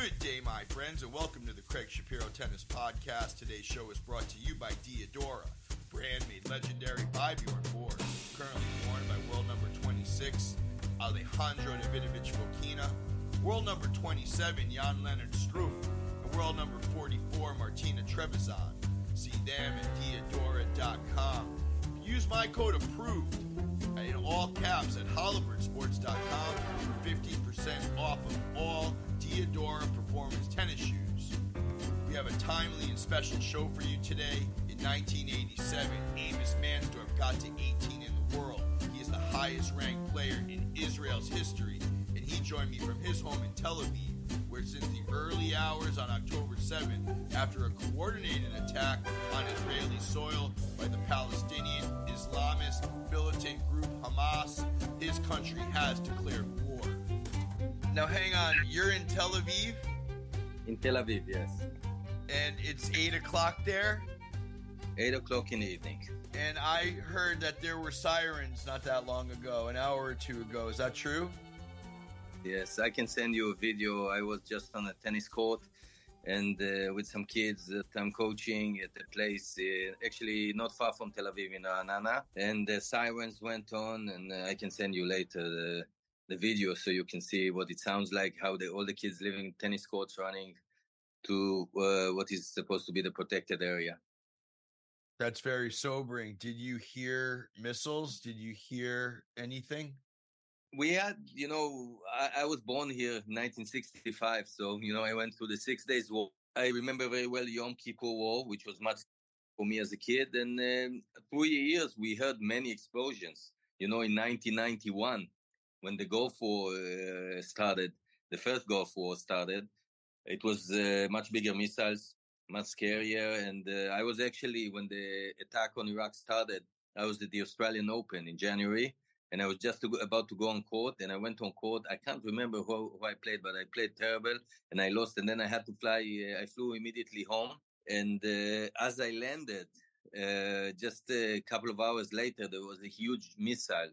Good day, my friends, and welcome to the Craig Shapiro Tennis Podcast. Today's show is brought to you by Diadora, brand made legendary by Bjorn Borg, currently worn by world number 26, Alejandro Davidovich Fokina, world number 27, Jan Lennard Struff, and world number 44, Martina Trevisan. See them at Diadora.com. Use my code APPROVED in all caps at HollywoodSports.com for 15% off of all Diadora performance tennis shoes. We have a timely and special show for you today. In 1987, Amos Mansdorf got to 18 in the world. He is the highest ranked player in Israel's history, and he joined me from his home in Tel Aviv, where since the early hours on October 7th, after a coordinated attack on Israeli soil by the Palestinian Islamist militant group Hamas, his country has declared war. Now, hang on, you're in Tel Aviv, In Tel Aviv, yes. and it's 8 o'clock there. 8 o'clock in the evening. And I heard that there were sirens not that long ago, an hour or two ago. Is that true? Yes, I can send you a video. I was just on a tennis court and uh, with some kids that I'm coaching at a place uh, actually not far from Tel Aviv in Ra'anana. And the sirens went on, and uh, I can send you later the, the video so you can see what it sounds like, how the, all the kids living tennis courts running to uh, what is supposed to be the protected area. That's very sobering. Did you hear missiles? Did you hear anything? we had, you know, I, I, was born here in 1965, so you know, I went through the Six Days War. I remember very well Yom Kippur War, which was much for me as a kid. And um, through years, we heard many explosions. You know, in 1991, when the Gulf War uh, started, the first Gulf War started, it was uh, much bigger missiles, much scarier. And uh, I was actually, when the attack on Iraq started, I was at the Australian Open in January and I was just about to go on court, and I went on court. I can't remember who, who I played, but I played terrible, and I lost. And then I had to fly. Uh, I flew immediately home, and uh, as I landed, uh, just a couple of hours later, there was a huge missile.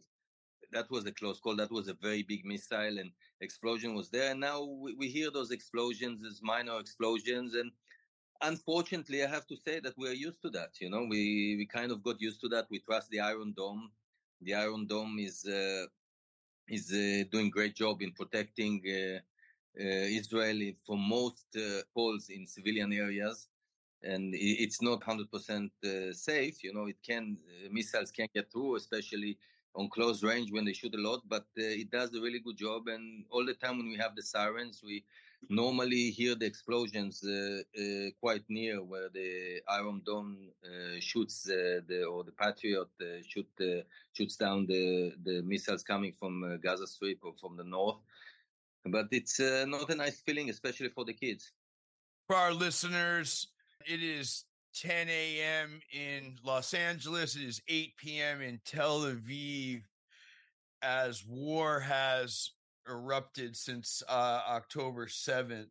That was a close call. That was a very big missile, and explosion was there. And now we, we hear those explosions as minor explosions, and unfortunately, I have to say that we're used to that. You know, we we kind of got used to that. We trust the Iron Dome the Iron Dome is uh, is uh, doing great job in protecting uh, Israel from most falls in civilian areas, and it's not hundred percent safe. You know, it can missiles can get through, especially on close range when they shoot a lot, but uh, it does a really good job. And all the time when we have the sirens, we normally hear the explosions uh, uh, quite near where the Iron Dome shoots the or the Patriot shoot shoots down the the missiles coming from Gaza Strip or from the north. But it's not a nice feeling, especially for the kids. For our listeners, it is 10 a.m. in Los Angeles. It is 8 p.m. in Tel Aviv as war has erupted since uh, October 7th.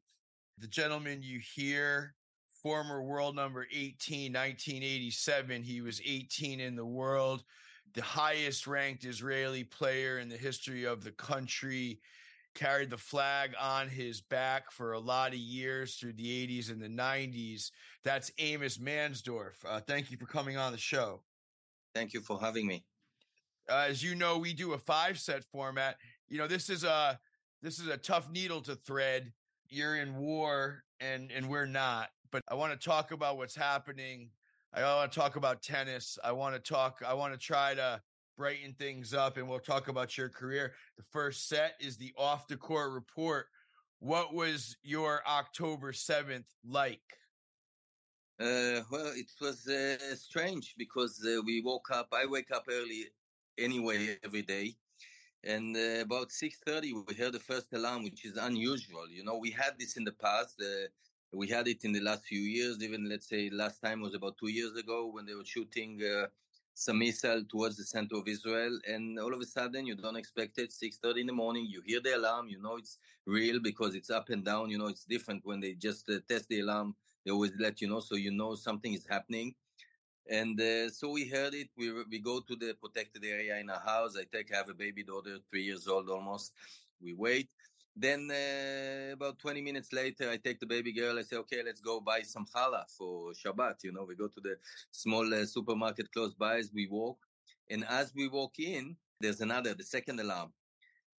The gentleman you hear, former world number 18, 1987, he was 18 in the world, the highest ranked Israeli player in the history of the country carried the flag on his back for a lot of years through the 80s and the 90s. That's Amos Mansdorf. Uh, thank you for coming on the show. Thank you for having me. Uh, as you know, we do a five set format. You know, this is a this is a tough needle to thread. You're in war and and we're not. But I want to talk about what's happening. I want to talk about tennis. I want to talk I want to try to brighten things up and we'll talk about your career. The first set is the off the court report. What was your October 7th like? Uh, well, it was uh, strange because uh, we woke up. I wake up early anyway every day, and uh, about six thirty we heard the first alarm, which is unusual. You know, we had this in the past. Uh, we had it in the last few years. Even let's say last time was about two years ago when they were shooting uh, some missile towards the center of Israel, and all of a sudden you don't expect it. Six thirty in the morning, you hear the alarm. You know it's real because it's up and down. You know it's different when they just uh, test the alarm. They always let you know, so you know something is happening. And uh, so we heard it. We we go to the protected area in our house. I take I have a baby daughter, three years old almost. We wait. Then uh, about 20 minutes later, I take the baby girl. I say, okay, let's go buy some challah for Shabbat. You know, we go to the small uh, supermarket close by as we walk. And as we walk in, there's another, the second alarm.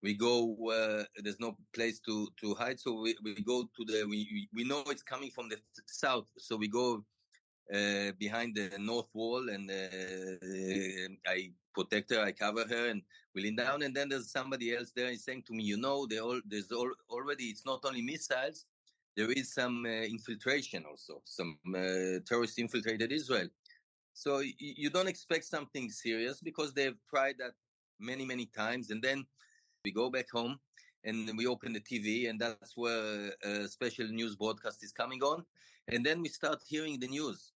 We go, uh, there's no place to, to hide. So we, we go to the, we, we know it's coming from the south. So we go uh, behind the north wall and uh, I protect her, I cover her and we lean down. And then there's somebody else there and saying to me, you know, all, there's all, already, it's not only missiles, there is some uh, infiltration also. Some uh, terrorists infiltrated Israel. So you don't expect something serious because they've tried that many, many times. And then we go back home and we open the TV, and that's where a special news broadcast is coming on. And then we start hearing the news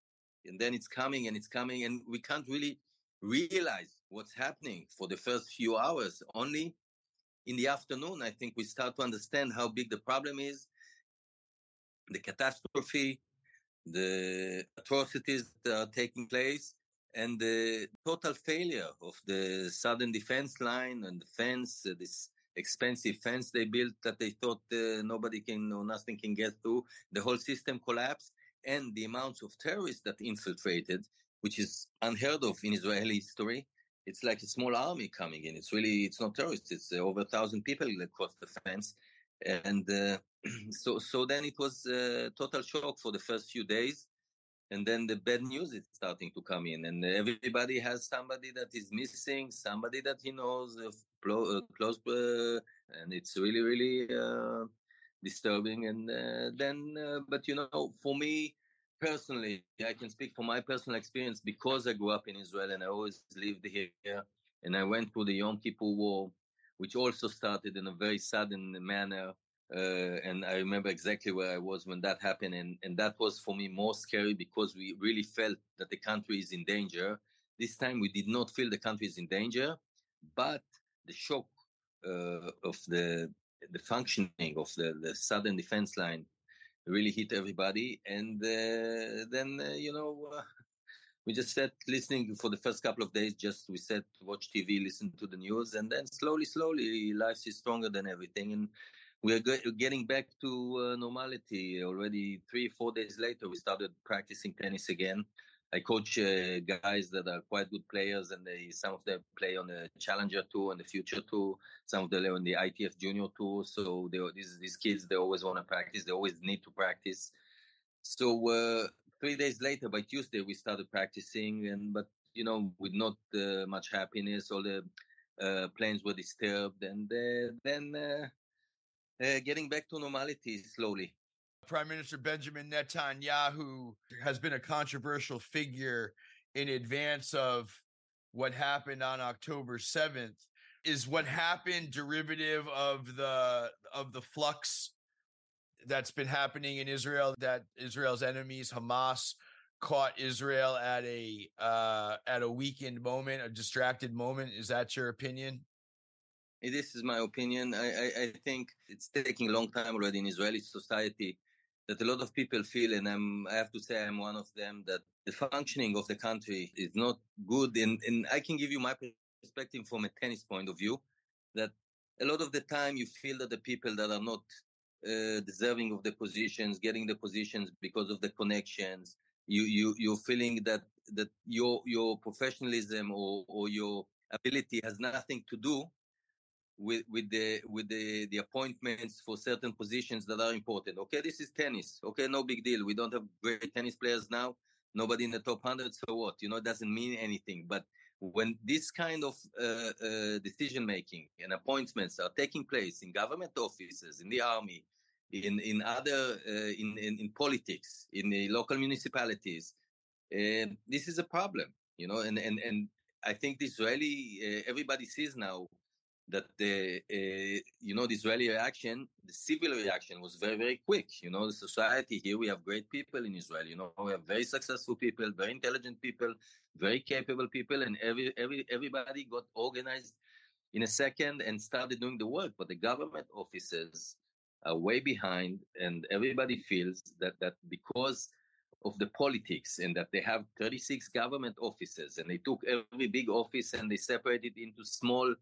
and then it's coming and it's coming and we can't really realize what's happening for the first few hours. Only in the afternoon i think we start to understand how big the problem is the catastrophe the atrocities that are taking place and the total failure of the southern defense line and the fence uh, this expensive fence they built that they thought uh, nobody can or nothing can get through. The whole system collapsed and the amounts of terrorists that infiltrated, which is unheard of in Israeli history. It's like a small army coming in. It's really, it's not terrorists. It's uh, over a thousand people across the fence. And uh, so, so then it was a total shock for the first few days. And then the bad news is starting to come in, and everybody has somebody that is missing, somebody that he knows uh, close, uh, and it's really, really uh, disturbing. And uh, then, uh, but you know, for me personally, I can speak from my personal experience because I grew up in Israel and I always lived here. And I went through the Yom Kippur War, which also started in a very sudden manner. Uh, and I remember exactly where I was when that happened. And, and that was for me more scary because we really felt that the country is in danger. This time we did not feel the country is in danger, but the shock uh, of the the functioning of the, the southern defense line really hit everybody. And uh, then, uh, you know, uh, we just sat listening for the first couple of days. Just we sat watch TV, listen to the news, and then slowly, slowly, life is stronger than everything, and we are getting back to uh, normality. Already three, four days later, we started practicing tennis again. I coach uh, guys that are quite good players, and they some of them play on the Challenger Tour and the Future Tour. Some of them on the ITF Junior Tour. So they, these these kids they always want to practice. They always need to practice. So uh, three days later, by Tuesday, we started practicing, and but you know with not uh, much happiness. All the uh, planes were disturbed, and uh, then uh, getting back to normality slowly. Prime Minister Benjamin Netanyahu has been a controversial figure in advance of what happened on October 7th. Is what happened derivative of the of the flux that's been happening in Israel that Israel's enemies Hamas caught Israel at a uh, at a weakened moment, a distracted moment. Is that your opinion? This is my opinion. I, I, I think it's taking a long time already in Israeli society that a lot of people feel, and I'm, I have to say I'm one of them, that the functioning of the country is not good. And, and I can give you my perspective from a tennis point of view, that a lot of the time you feel that the people that are not uh, deserving of the positions, getting the positions because of the connections, you, you, you're feeling that, that your, your professionalism or, or your ability has nothing to do with with the with the the appointments for certain positions that are important. Okay, this is tennis. Okay, no big deal. We don't have great tennis players now. Nobody in the top hundred. So what? You know, it doesn't mean anything. But when this kind of uh, uh, decision making and appointments are taking place in government offices, in the army, in in other uh, in, in, in politics, in the local municipalities, uh, this is a problem. You know, and and and I think the Israeli uh, everybody sees now that the uh, you know the Israeli reaction, the civil reaction was very very quick. You know, the society here we have great people in Israel. You know, we have very successful people, very intelligent people, very capable people, and every every everybody got organized in a second and started doing the work. But the government offices are way behind, and everybody feels that that because of the politics and that they have 36 government offices and they took every big office and they separated into small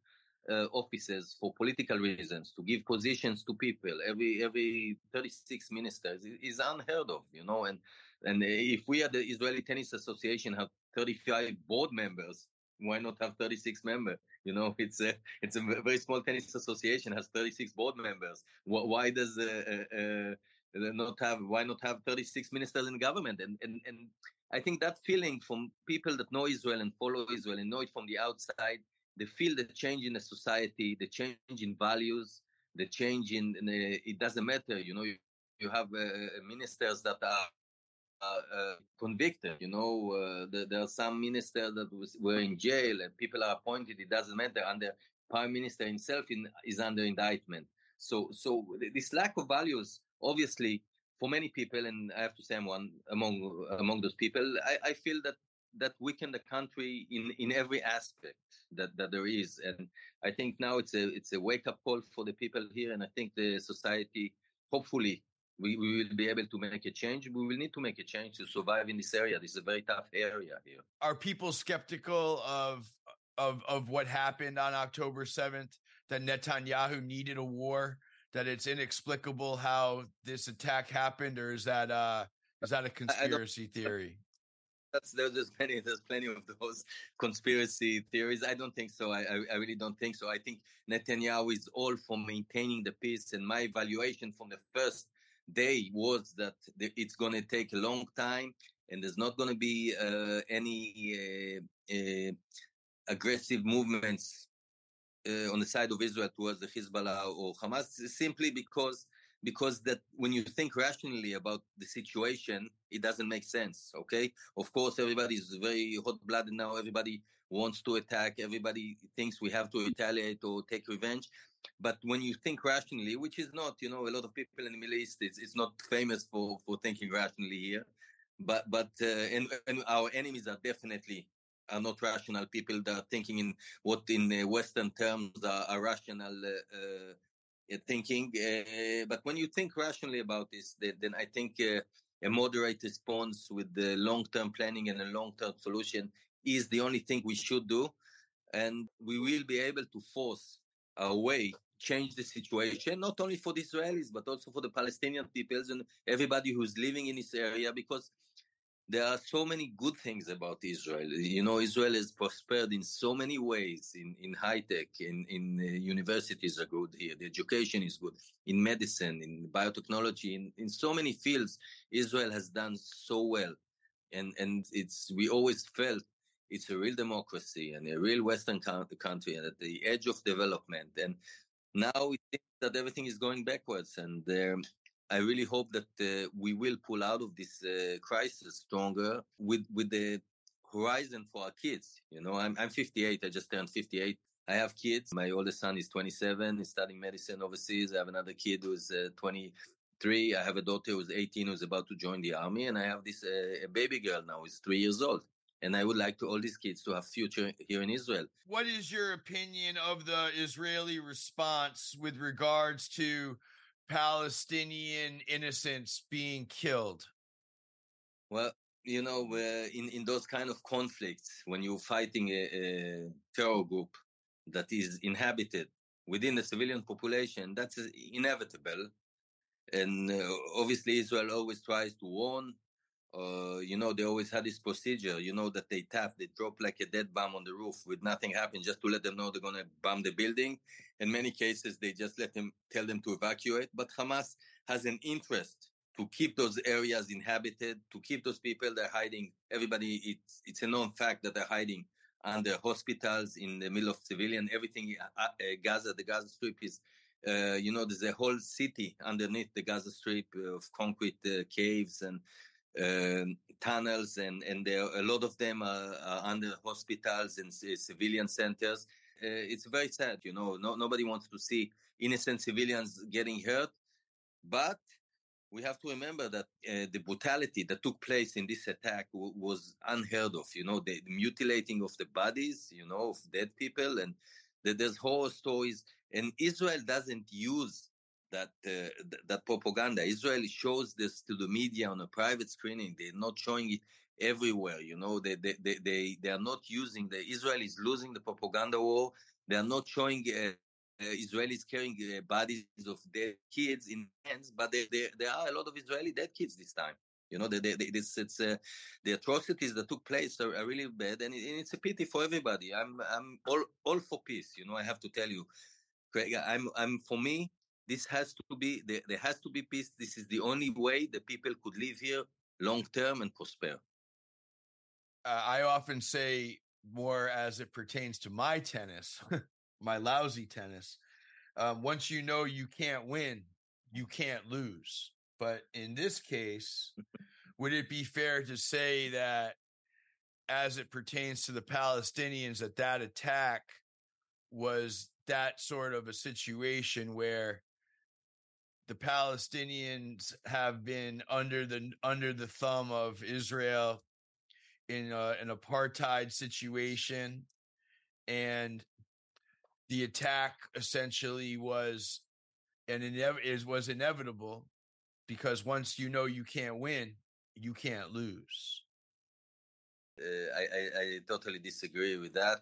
uh, offices for political reasons, to give positions to people. Every every 36 ministers is unheard of, you know. And and if we at the Israeli Tennis Association have 35 board members, why not have 36 members? You know, it's a it's a very small tennis association has 36 board members. Why does uh, uh, uh, not have why not have 36 ministers in government? And and and I think that feeling from people that know Israel and follow Israel and know it from the outside they feel the change in the society, the change in values, the change in, in the, it doesn't matter. You know, you, you have uh, ministers that are uh, uh, convicted. You know, uh, the, there are some ministers that was, were in jail and people are appointed. It doesn't matter. And the prime minister himself in, is under indictment. So, so this lack of values, obviously, for many people, and I have to say I'm one among among those people. I, I feel that that weaken the country in, in every aspect that, that there is. And I think now it's a it's a wake up call for the people here, and I think the society, hopefully, we, we will be able to make a change. We will need to make a change to survive in this area. This is a very tough area here. Are people skeptical of of of what happened on October seventh? That Netanyahu needed a war? That it's inexplicable how this attack happened, or is that uh is that a conspiracy theory? That's there's plenty there's plenty of those conspiracy theories. I don't think so. I, I, I really don't think so. I think Netanyahu is all for maintaining the peace, and my evaluation from the first day was that it's going to take a long time, and there's not going to be uh, any uh, uh, aggressive movements uh, on the side of Israel towards the Hezbollah or Hamas, simply because because that when you think rationally about the situation, it doesn't make sense. Okay, of course, everybody is very hot-blooded now. Everybody wants to attack. Everybody thinks we have to retaliate or take revenge. But when you think rationally, which is not, you know, a lot of people in the Middle East, it's, it's not famous for, for thinking rationally here. But but uh, and, and our enemies are definitely are not rational people that are thinking in what in Western terms are, are rational uh, uh, uh, thinking. Uh, but when you think rationally about this, then I think uh, a moderate response with the long-term planning and a long-term solution is the only thing we should do. And we will be able to force our way change the situation, not only for the Israelis, but also for the Palestinian peoples and everybody who's living in this area, because there are so many good things about Israel. You know, Israel has prospered in so many ways. In in high tech, in in uh, universities are good here. The education is good. In medicine, in biotechnology, in in so many fields, Israel has done so well. And and it's we always felt it's a real democracy and a real Western country and at the edge of development. And now we think that everything is going backwards. And um, I really hope that uh, we will pull out of this uh, crisis stronger with with the horizon for our kids. You know, I'm I'm 58. I just turned 58. I have kids. My oldest son is 27. He's studying medicine overseas. I have another kid who's uh, 23. I have a daughter who's 18 who's about to join the army, and I have this uh, baby girl now who's three years old. And I would like to all these kids to have future here in Israel. What is your opinion of the Israeli response with regards to Palestinian innocents being killed? Well, you know, in in those kind of conflicts, when you're fighting a, a terror group that is inhabited within the civilian population, that's inevitable. And uh, obviously, Israel always tries to warn uh, you know, they always had this procedure, you know, that they tap, they drop like a dead bomb on the roof with nothing happening, just to let them know they're going to bomb the building. In many cases, they just let them tell them to evacuate. But Hamas has an interest to keep those areas inhabited, to keep those people they're hiding. Everybody, it's it's a known fact that they're hiding under hospitals in the middle of civilian. Everything, uh, uh, Gaza, the Gaza Strip is. Uh, you know, there's a whole city underneath the Gaza Strip of concrete uh, caves and um, tunnels, and and there a lot of them are, are under hospitals and uh, civilian centers. Uh, it's very sad, you know. No, nobody wants to see innocent civilians getting hurt, but we have to remember that uh, the brutality that took place in this attack w- was unheard of. You know, the, the, mutilating of the bodies, you know, of dead people, and the, there's horror stories. And Israel doesn't use that uh, th- that propaganda. Israel shows this to the media on a private screening. They're not showing it everywhere. You know, they they they they, they are not using the Israel is losing the propaganda war They are not showing uh, uh, Israelis carrying uh, bodies of dead kids in hands, but there, there, there are a lot of Israeli dead kids this time. You know, the, the, this, it's, uh, the atrocities that took place are, are really bad, and, it, and, it's a pity for everybody. I'm, I'm all, all for peace. You know, I have to tell you, Craig. I'm, I'm for me. This has to be there, there has to be peace. This is the only way the people could live here long term and prosper. Uh, I often say more as it pertains to my tennis, my lousy tennis. Um, once you know you can't win, you can't lose. But in this case, would it be fair to say that as it pertains to the Palestinians, that that attack was that sort of a situation where the Palestinians have been under the under the thumb of Israel in a, an apartheid situation, and the attack essentially was and inev- is was inevitable because once you know you can't win, you can't lose. Uh, I, I, I totally disagree with that.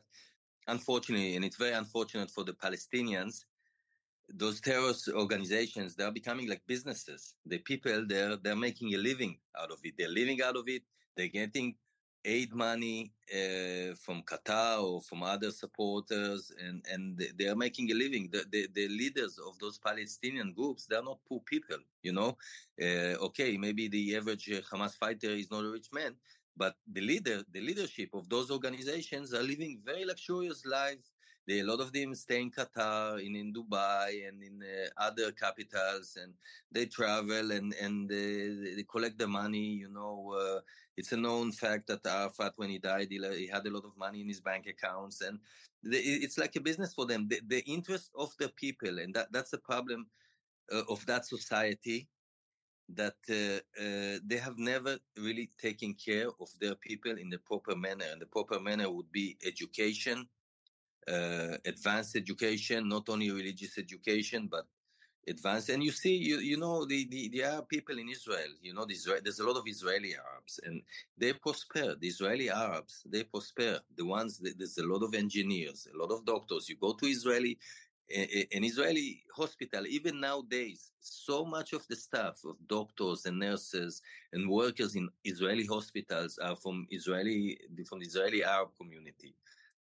Unfortunately, and it's very unfortunate for the Palestinians. Those terrorist organizations they are becoming like businesses. The people they're they're making a living out of it. They're living out of it. They're getting aid money uh, from Qatar or from other supporters, and, and they are making a living. The, the, the, leaders of those Palestinian groups, they're not poor people, you know. Uh, okay, maybe the average uh, Hamas fighter is not a rich man, but the leader, the leadership of those organizations are living very luxurious lives they, a lot of them stay in Qatar, in, in Dubai, and in uh, other capitals, and they travel and and uh, they collect the money. You know, uh, it's a known fact that Arafat, when he died, he, he, had a lot of money in his bank accounts, and they, it's like a business for them. The, the, interest of the people, and that that's the problem uh, of that society that uh, uh, they have never really taken care of their people in the proper manner. And the proper manner would be education, uh, advanced education, not only religious education, but advanced. And you see, you you know, the, the, the Arab people in Israel, you know, the there's a lot of Israeli Arabs, and they prosper. The Israeli Arabs, they prosper. The ones there's a lot of engineers, a lot of doctors. You go to Israeli. An Israeli hospital, even nowadays, so much of the staff of doctors and nurses and workers in Israeli hospitals are from Israeli from the Israeli Arab community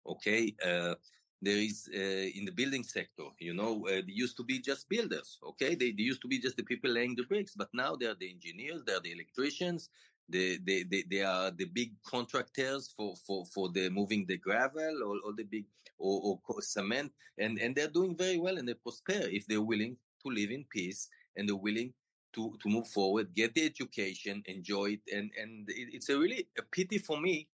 okay uh, there is uh, in the building sector you know uh, they used to be just builders okay they, they used to be just the people laying the bricks but now they are the engineers they are the electricians they, they, they, they are the big contractors for, for, for the moving the gravel or, or the big or, or cement and, and they're doing very well and they prosper if they're willing to live in peace and they're willing to, to move forward, get the education, enjoy it. And, and it's a really a pity for me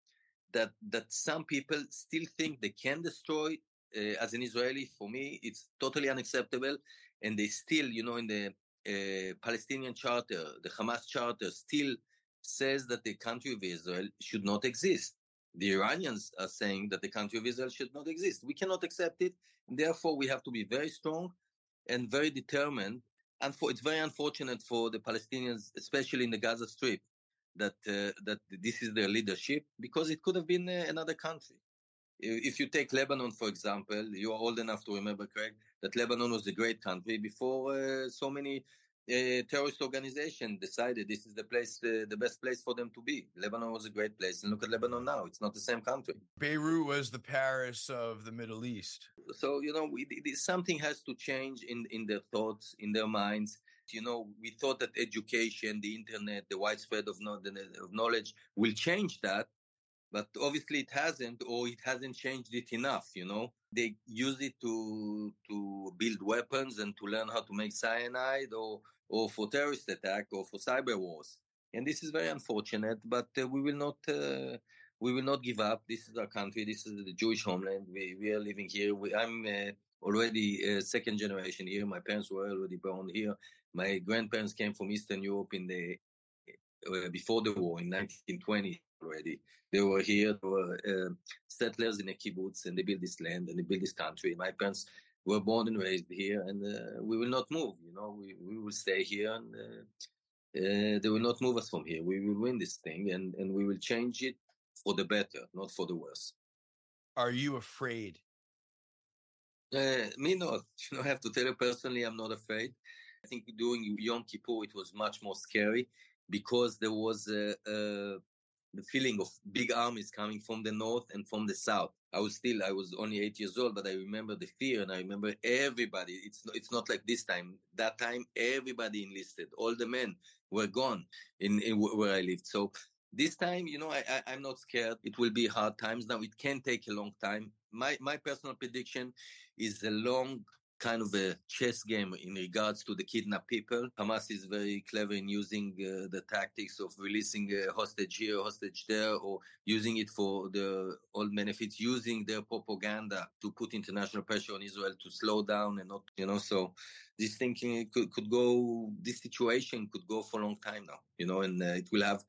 that that some people still think they can destroy uh, as an Israeli. For me, it's totally unacceptable, and they still, you know, in the uh, Palestinian charter, the Hamas charter, still says that the country of Israel should not exist. The Iranians are saying that the country of Israel should not exist. We cannot accept it, and therefore we have to be very strong and very determined. And for, it's very unfortunate for the Palestinians, especially in the Gaza Strip, that uh, that this is their leadership because it could have been uh, another country. If you take Lebanon, for example, you are old enough to remember, Craig, that Lebanon was a great country before uh, so many uh, terrorist organizations decided this is the place, uh, the best place for them to be. Lebanon was a great place, and look at Lebanon now; it's not the same country. Beirut was the Paris of the Middle East. So you know, we, something has to change in in their thoughts, in their minds you know, we thought that education, the internet, the widespread of, knowledge will change that, but obviously it hasn't, or it hasn't changed it enough. You know, they use it to to build weapons and to learn how to make cyanide, or or for terrorist attack, or for cyber wars. And this is very unfortunate, but uh, we will not. Uh, we will not give up. This is our country. This is the Jewish homeland. We, we are living here. We, I'm uh, already a second generation here. My parents were already born here. My grandparents came from Eastern Europe in the uh, before the war in 1920 already. They were here. They were uh, settlers in a kibbutz, and they built this land and they built this country. My parents were born and raised here, and uh, we will not move. You know, we we will stay here, and uh, uh, they will not move us from here. We will win this thing, and and we will change it for the better, not for the worse. Are you afraid Uh, me not. You know, I have to tell you personally, I'm not afraid. I think during Yom Kippur it was much more scary because there was a, a the feeling of big armies coming from the north and from the south. I was still, I was only eight years old, but I remember the fear and I remember everybody. It's, it's not like this time. That time, everybody enlisted. All the men were gone in, in where I lived. So this time, you know, I, I, am not scared. It will be hard times. Now, it can take a long time. My, my personal prediction is a long kind of a chess game in regards to the kidnapped people. Hamas is very clever in using uh, the tactics of releasing a hostage here, hostage there, or using it for the all benefits, using their propaganda to put international pressure on Israel to slow down and not, you know, so this thinking could, could go, this situation could go for a long time now, you know, and uh, it will have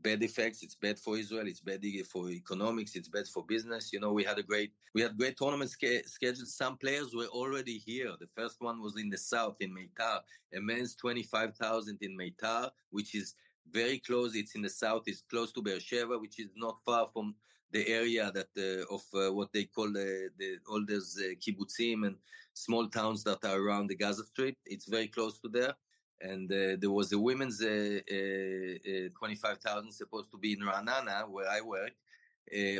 bad effects. It's bad for Israel. It's bad for economics. It's bad for business. You know, we had a great, we had great tournament scheduled. Some players were already here. The first one was in the south in Meitar, a men's 25,000 in Meitar, which is very close. It's in the south. It's close to Beersheba, which is not far from the area that uh, of uh, what they call the, the all those uh, kibbutzim and small towns that are around the Gaza Strip. It's very close to there and uh, there was a women's uh, uh, 25,000 supposed to be in Ra'anana, where I work,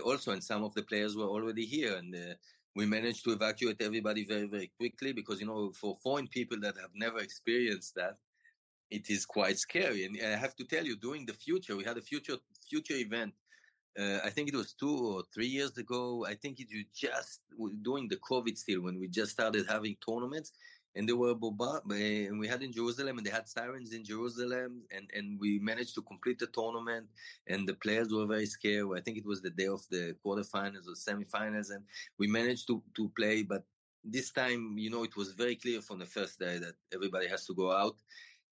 also, and some of the players were already here, and we managed to evacuate everybody very, very quickly because, you know, for foreign people that have never experienced that, it is quite scary. And I have to tell you, during the future, we had a future future event. Uh, I think it was two or three years ago. I think it was just during the COVID still when we just started having tournaments and they were bombarded. And we had in Jerusalem, and they had sirens in Jerusalem, and and we managed to complete the tournament. And the players were very scared. I think it was the day of the quarterfinals or semifinals, and we managed to to play. But this time, you know, it was very clear from the first day that everybody has to go out,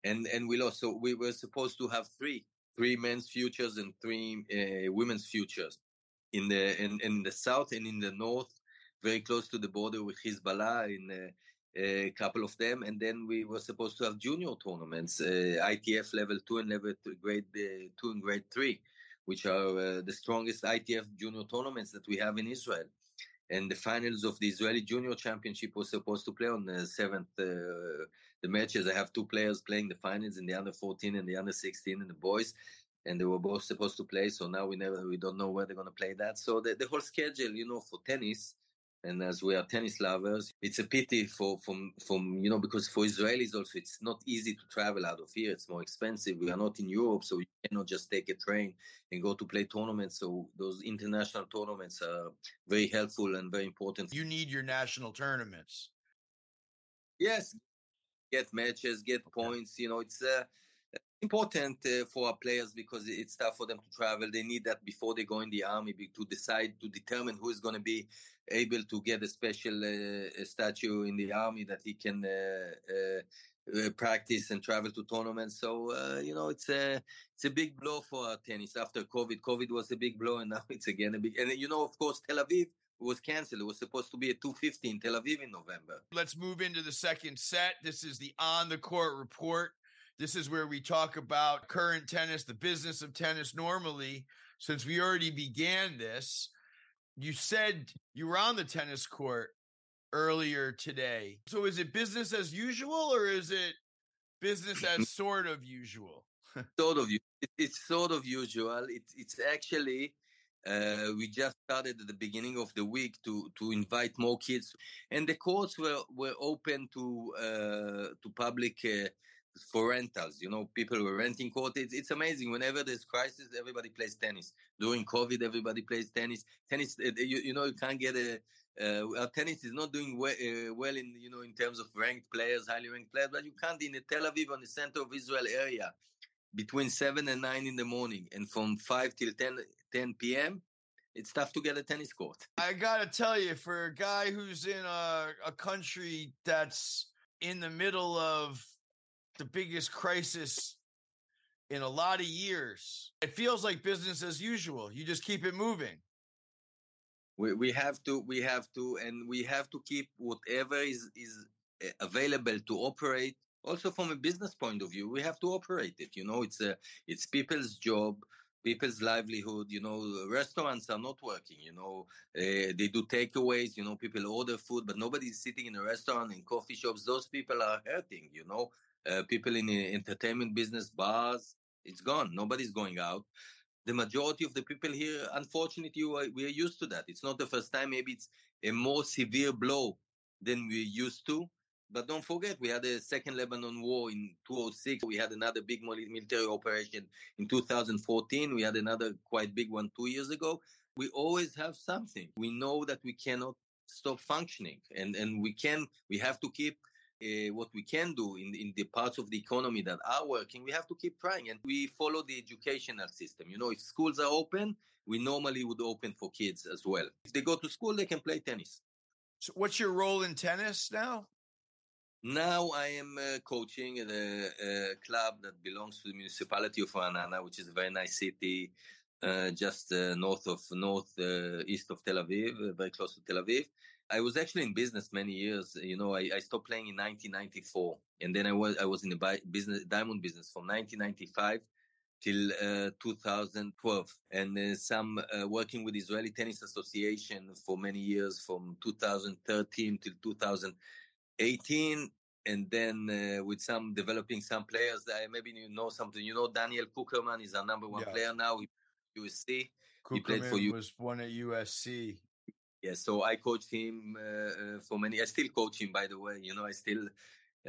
and and we lost. So we were supposed to have three three men's futures and three uh, women's futures in the in, in the south and in the north very close to the border with Hezbollah in uh, a couple of them, and then we were supposed to have junior tournaments, uh, ITF level two and level grade uh, two and grade three, which are uh, the strongest ITF junior tournaments that we have in Israel. And the finals of the Israeli Junior Championship was supposed to play on the seventh. The matches I have two players playing the finals in the under 14 and the under 16 and the boys, and they were both supposed to play. So now we never we don't know where they're going to play that. So the, the whole schedule, you know, for tennis and as we are tennis lovers, it's a pity for from from you know because for Israelis also it's not easy to travel out of here. It's more expensive. We are not in Europe, so you cannot just take a train and go to play tournaments. So those international tournaments are very helpful and very important. You need your national tournaments. Yes, get matches, get points. You know, it's uh, important uh, for our players because it's tough for them to travel. They need that before they go in the army to decide to determine who is going to be able to get a special uh, statue in the army that he can uh, uh, uh practice and travel to tournaments. So you know, it's a it's a big blow for tennis after COVID. COVID was a big blow, and now it's again a big. And you know, of course, Tel Aviv was canceled. It was supposed to be a 250 in Tel Aviv in November. Let's move into the second set. This is the on the court report. This is where we talk about current tennis, the business of tennis normally. Since we already began this, you said you were on the tennis court earlier today. So is it business as usual or is it business as sort of usual? sort of. It's sort of usual. It's it's actually uh, we just started at the beginning of the week to to invite more kids, and the courts were were open to uh, to public. Uh, for rentals. You know, people were renting court. It's, it's amazing. Whenever there's crisis, everybody plays tennis. During COVID, everybody plays tennis. Tennis, uh, you, you know, you can't get a. Uh, tennis is not doing well, uh, well in you know in terms of ranked players, highly ranked players, but you can't in the Tel Aviv on the center of Israel area between seven and nine in the morning, and from five till 10, 10 p.m. It's tough to get a tennis court. I gotta tell you, for a guy who's in a, a country that's in the middle of the biggest crisis in a lot of years. It feels like business as usual. You just keep it moving. We we have to we have to and we have to keep whatever is is eh, available to operate. Also from a business point of view, we have to operate it. You know, it's a it's people's job people's livelihood. You know, restaurants are not working. You know, uh, they do takeaways. You know, people order food, but nobody's sitting in a restaurant in coffee shops. Those people are hurting. You know, uh, people in the entertainment business, bars, it's gone. Nobody's going out. The majority of the people here, unfortunately, we are used to that. It's not the first time. Maybe it's a more severe blow than we're used to. But don't forget, we had the second Lebanon War in 2006. We had another big military operation in 2014. We had another quite big one two years ago. We always have something. We know that we cannot stop functioning, and and we can. We have to keep uh, what we can do in, in the parts of the economy that are working, we have to keep trying. And we follow the educational system. You know, if schools are open, we normally would open for kids as well. If they go to school, they can play tennis. So, what's your role in tennis now? Now I am uh, coaching at a, a, club that belongs to the municipality of Ra'anana, which is a very nice city, uh, just uh, north of north uh, east of Tel Aviv, uh, very close to Tel Aviv. I was actually in business many years. You know, I, I stopped playing in 1994, and then I was I was in the business diamond business from 1995 till uh, 2012, and uh, some uh, working with Israeli Tennis Association for many years, from 2013 till 2018, and then uh, with some developing some players. That maybe you know something. You know, Daniel Cukierman is our number one yeah. player now. He USC. Cukierman he played for you. Was one at USC. Yes, so I coached him uh, uh, for many. I still coach him, by the way. You know, I still,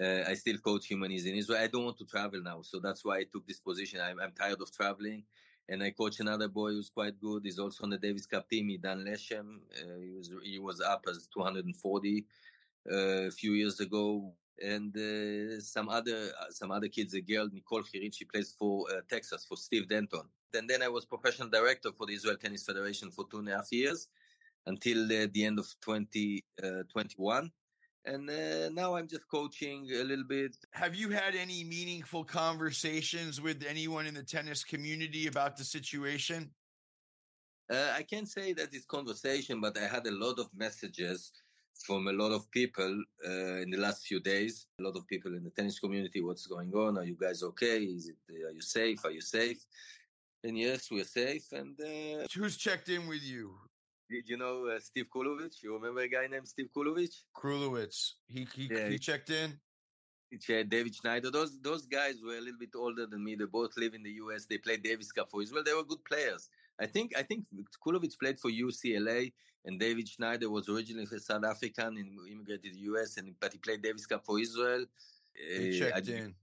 uh, I still coach him when he's in Israel. I don't want to travel now, so that's why I took this position. I'm, I'm tired of traveling, and I coach another boy who's quite good. He's also on the Davis Cup team. Edan Leshem. Uh, he was he was up as 240 uh, a few years ago, and uh, some other some other kids. A girl, Nicole Khirin, she plays for Texas for Steve Denton. And then I was professional director for the Israel Tennis Federation for two and a half years until uh, the end of 2021. Uh, and uh, now I'm just coaching a little bit. Have you had any meaningful conversations with anyone in the tennis community about the situation? Uh, I can't say that it's conversation, but I had a lot of messages from a lot of people uh, in the last few days. A lot of people in the tennis community. What's going on? Are you guys okay? Is it? Are you safe? Are you safe? And yes, we're safe. And uh, who's checked in with you? Did you know uh, Steve Krulevitz? You remember a guy named Steve Krulevitz? Krulevitz. He he, yeah. he checked in. David Schneider. Those those guys were a little bit older than me. They both live in the U.S. They played Davis Cup for Israel. They were good players. I think I think Krulevitz played for UCLA, and David Schneider was originally a South African and immigrated to the U.S. and but he played Davis Cup for Israel. He uh, checked in.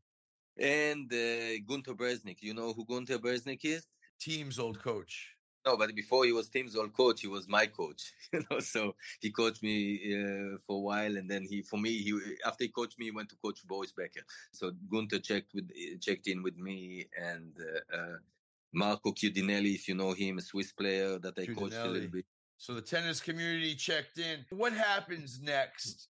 And uh, Gunter Bresnik. You know who Gunter Bresnik is? Thiem's old coach. No, but before he was Thiem's old coach, he was my coach. You know, so he coached me uh, for a while, and then he, for me, he after he coached me, he went to coach Boris Becker. So Gunter checked with checked in with me, and uh, uh, Marco Chiudinelli, if you know him, a Swiss player that I coached a little bit. So the tennis community checked in. What happens next?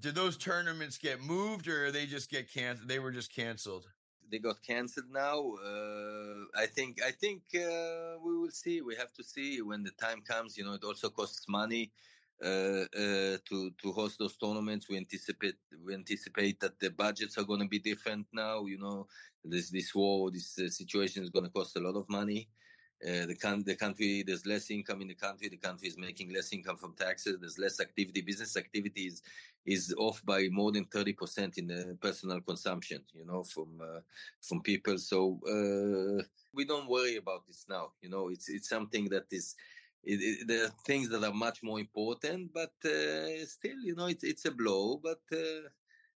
Did those tournaments get moved, or they just get canceled? They were just canceled they got cancelled now. Uh, I think I think uh, we will see. We have to see when the time comes. You know, it also costs money uh, uh to to host those tournaments. We anticipate we anticipate that the budgets are going to be different now. You know, this this war, this uh, situation is going to cost a lot of money. Uh, the, con- the country there's less income in the country the country is making less income from taxes there's less activity business activity is, is off by more than 30% in the personal consumption you know from uh, from people. So uh, we don't worry about this now you know it's it's something that is it, it, there are things that are much more important but uh, still you know it's it's a blow but uh,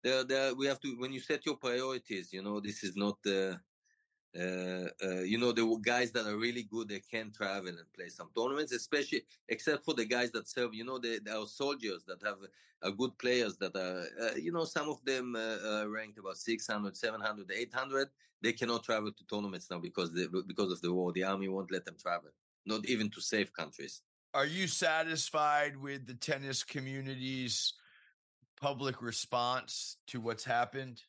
there, there, we have to when you set your priorities you know this is not uh, uh, you know, the guys that are really good, they can travel and play some tournaments, especially except for the guys that serve, you know, the, the our soldiers that have uh, good players that are, uh, you know, some of them uh, ranked about 600, 700, 800. They cannot travel to tournaments now because they, because of the war. The army won't let them travel, not even to safe countries. Are you satisfied with the tennis community's public response to what's happened?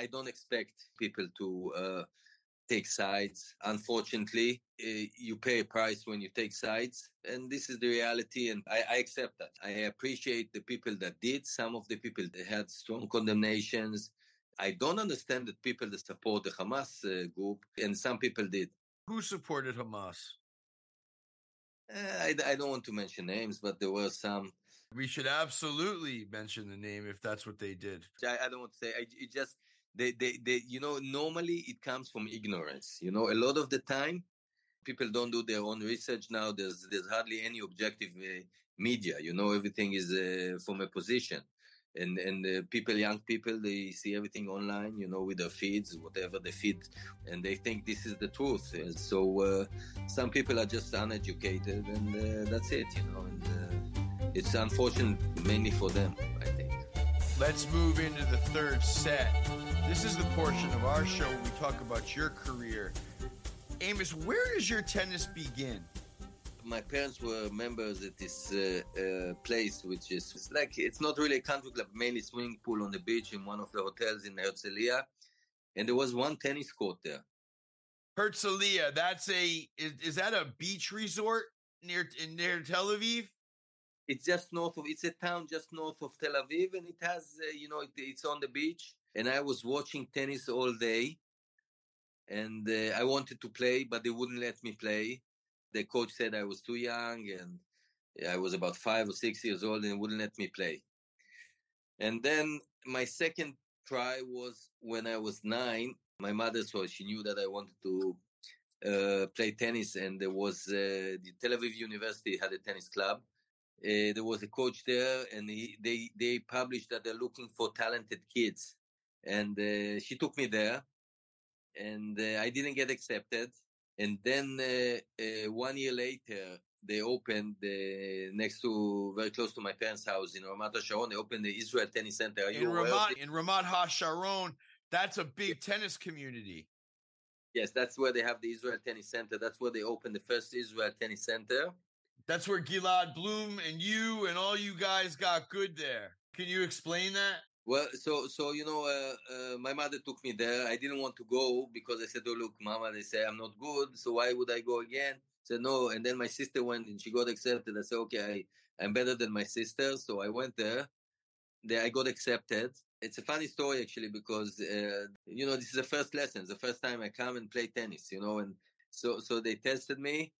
I don't expect people to uh, take sides. Unfortunately, uh, you pay a price when you take sides, and this is the reality, and I, I, accept that. I appreciate the people that did. Some of the people that had strong condemnations I don't understand that people that support the Hamas uh, group, and some people did. Who supported Hamas? Uh, I, I, don't want to mention names, but there were some. We should absolutely mention the name if that's what they did. I, I don't want to say. I, it just they, they, they, you know, normally it comes from ignorance. You know, a lot of the time, people don't do their own research now. There's there's hardly any objective uh, media. You know, everything is uh, from a position and and uh, people young people they see everything online you know with their feeds whatever they feed and they think this is the truth and so uh, some people are just uneducated and uh, that's it you know and uh, it's unfortunate mainly for them i think let's move into the third set this is the portion of our show where we talk about your career amos where does your tennis begin my parents were members at this uh, uh, place, which is it's like it's not really a country club, mainly swimming pool on the beach in one of the hotels in Herzliya, and there was one tennis court there. Herzliya, that's a is, is that a beach resort near near Tel Aviv? It's just north of. It's a town just north of Tel Aviv, and it has uh, you know it, it's on the beach. And I was watching tennis all day, and uh, I wanted to play, but they wouldn't let me play the coach said I was too young and I was about five or six years old and wouldn't let me play. And then my second try was when I was nine. My mother saw she knew that I wanted to uh, play tennis, and there was uh, the Tel Aviv University had a tennis club. Uh, there was a coach there, and he, they they published that they're looking for talented kids, and uh, she took me there, and uh, I didn't get accepted. And then uh, uh, one year later, they opened next to very close to my parents' house in Ramat HaSharon. They opened the Israel Tennis Center. Are in Ramat in Ramat HaSharon, that's a big tennis community. Yes, that's where they have the Israel Tennis Center. That's where they opened the first Israel Tennis Center. That's where Gilad Bloom and you and all you guys got good there. Can you explain that? Well, so so you know, uh, uh, my mother took me there. I didn't want to go because I said, "Oh, look, Mama, they say I'm not good, so why would I go again?" I said no, and then my sister went and she got accepted. I said, "Okay, I, I'm better than my sister," so I went there. There, I got accepted. It's a funny story actually because uh, you know this is the first lesson, the first time I come and play tennis. You know, and so so they tested me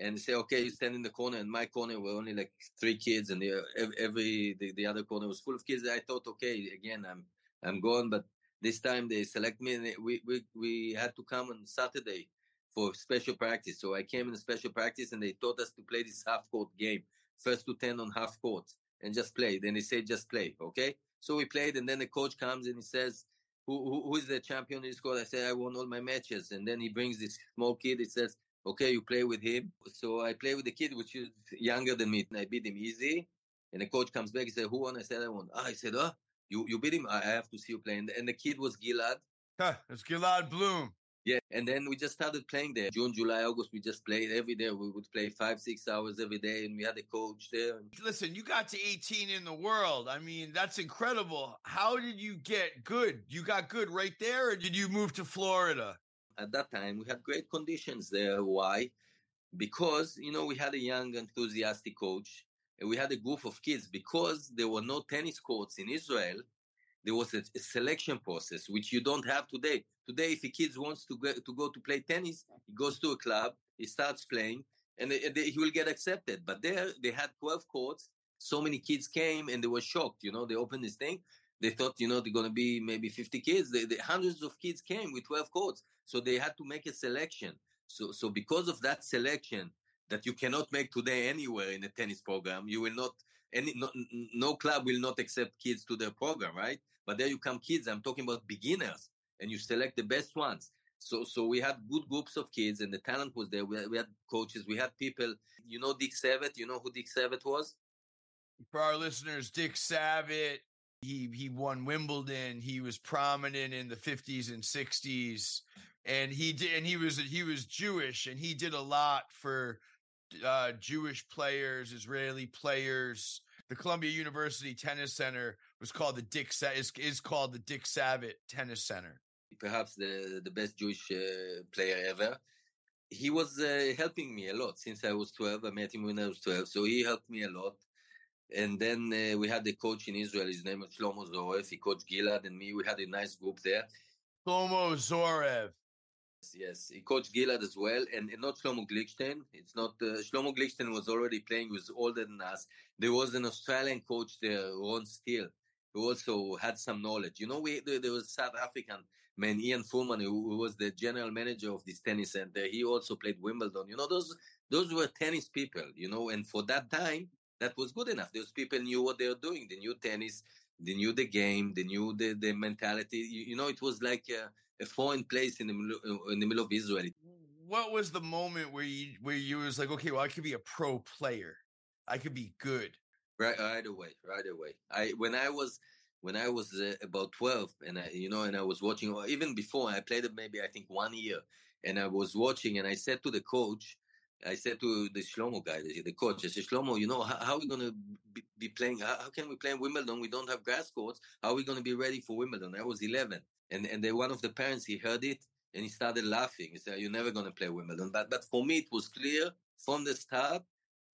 and say, okay, you stand in the corner. And my corner were only like three kids, and the, uh, every the, the other corner was full of kids. I thought, okay, again, I'm I'm gone. But this time they select me, and we we we had to come on Saturday for special practice. So I came in special practice, and they taught us to play this half court game, first to ten on half court, and just play. Then they say just play, okay? So we played, and then the coach comes and he says. Who, who, who is the champion in this court? I said, I won all my matches. And then he brings this small kid. He says, okay, you play with him. So I play with the kid, which is younger than me. And I beat him easy. And the coach comes back. He said, who won? I said, I won. Ah, I said, oh, you, you beat him? I have to see you play. And, and the kid was Gilad. Huh, it's Gilad Bloom. Yeah, and then we just started playing there. June, July, August, we just played every day. We would play five, six hours every day, and we had a coach there. Listen, you got to 18 in the world. I mean, that's incredible. How did you get good? You got good right there, or did you move to Florida? At that time we had great conditions there. Why? Because you know we had a young, enthusiastic coach, and we had a group of kids. Because there were no tennis courts in Israel, there was a, a selection process which you don't have today. Today, if a kid wants to go to go to play tennis, he goes to a club, he starts playing, and they, they, he will get accepted. But there, they had twelve courts. So many kids came, and they were shocked. You know, they opened this thing they thought, you know, they're going to be maybe 50 kids. They, they, hundreds of kids came with 12 courts. So they had to make a selection. So, so because of that selection that you cannot make today anywhere in a tennis program, you will not, any, no, no club will not accept kids to their program, right? But there you come kids. I'm talking about beginners and you select the best ones. So, so we had good groups of kids and the talent was there. We had, we had coaches. We had people, you know, Dick Savitt, you know who Dick Savitt was? For our listeners, Dick Savitt, he he won Wimbledon. He was prominent in the 50s and 60s, and he did. And he was he was Jewish, and he did a lot for uh, Jewish players, Israeli players. The Columbia University Tennis Center was called the Dick is is called the Dick Savitt Tennis Center. Perhaps the the best Jewish uh, player ever. He was uh, helping me a lot since I was 12. I met him when I was 12, so he helped me a lot And then uh, we had the coach in Israel. His name was Shlomo Zorev. He coached Gilad and me. We had a nice group there. Shlomo Zorev. Yes, he coached Gilad as well, and, and not Shlomo Glickstein. It's not uh, Shlomo Glickstein was already playing. Was older than us. There was an Australian coach there, Ron Steele, who also had some knowledge. You know, we there, was South African man, Ian Froman, who, who, was the general manager of this tennis center. He also played Wimbledon. You know, those those were tennis people. You know, and for that time, that was good enough. Those people knew what they were doing. They knew tennis. They knew the game. They knew the the mentality. You, you know, it was like. Uh, a foreign place in the middle, in the middle of Israel. What was the moment where you where you was like, okay, well, I could be a pro player, I could be good. Right, right away, right away. I when I was when I was uh, about twelve, and I, you know, and I was watching, or even before, I played it maybe I think one year, and I was watching, and I said to the coach, I said to the Shlomo guy, the coach, I said, Shlomo, you know, how, how are we going to be, be, playing? How, how, can we play in Wimbledon? We don't have grass courts. How are we going to be ready for Wimbledon? I was 11 and and the, one of the parents he heard it and he started laughing. He said, "You're never going to play Wimbledon." But but for me, it was clear from the start.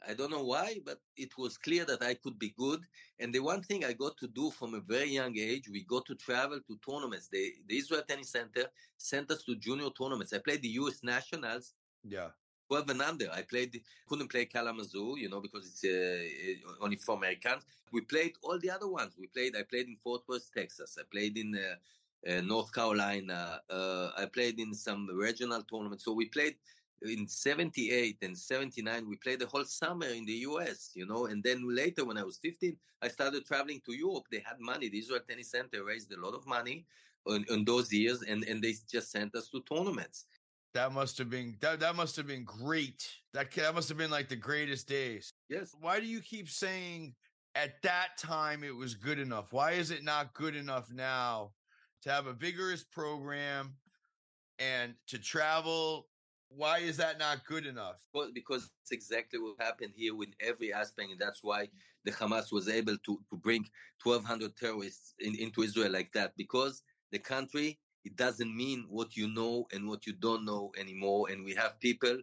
I don't know why, but it was clear that I could be good. And the one thing I got to do from a very young age, we got to travel to tournaments. The, the Israel Tennis Center sent us to junior tournaments. I played the U.S. Nationals. Yeah. 12 and under. I played, couldn't play Kalamazoo, you know, because it's uh, only for Americans. We played all the other ones. We played, I played in Fort Worth, Texas. I played in uh, uh, North Carolina. Uh, I played in some regional tournaments. So we played in 78 and 79 we played the whole summer in the us you know and then later when i was 15 i started traveling to europe. They had money. The israel tennis center raised a lot of money in, in those years and, and they just sent us to tournaments. That must have been that, that must have been great. That that must have been like the greatest days. Yes. Why do you keep saying at that time it was good enough? Why is it not good enough now to have a vigorous program and to travel. Why is that not good enough? Well, because it's exactly what happened here with every aspect, and that's why the Hamas was able to, to bring 1,200 terrorists in, into Israel like that. Because the country, it doesn't mean what you know and what you don't know anymore. And we have people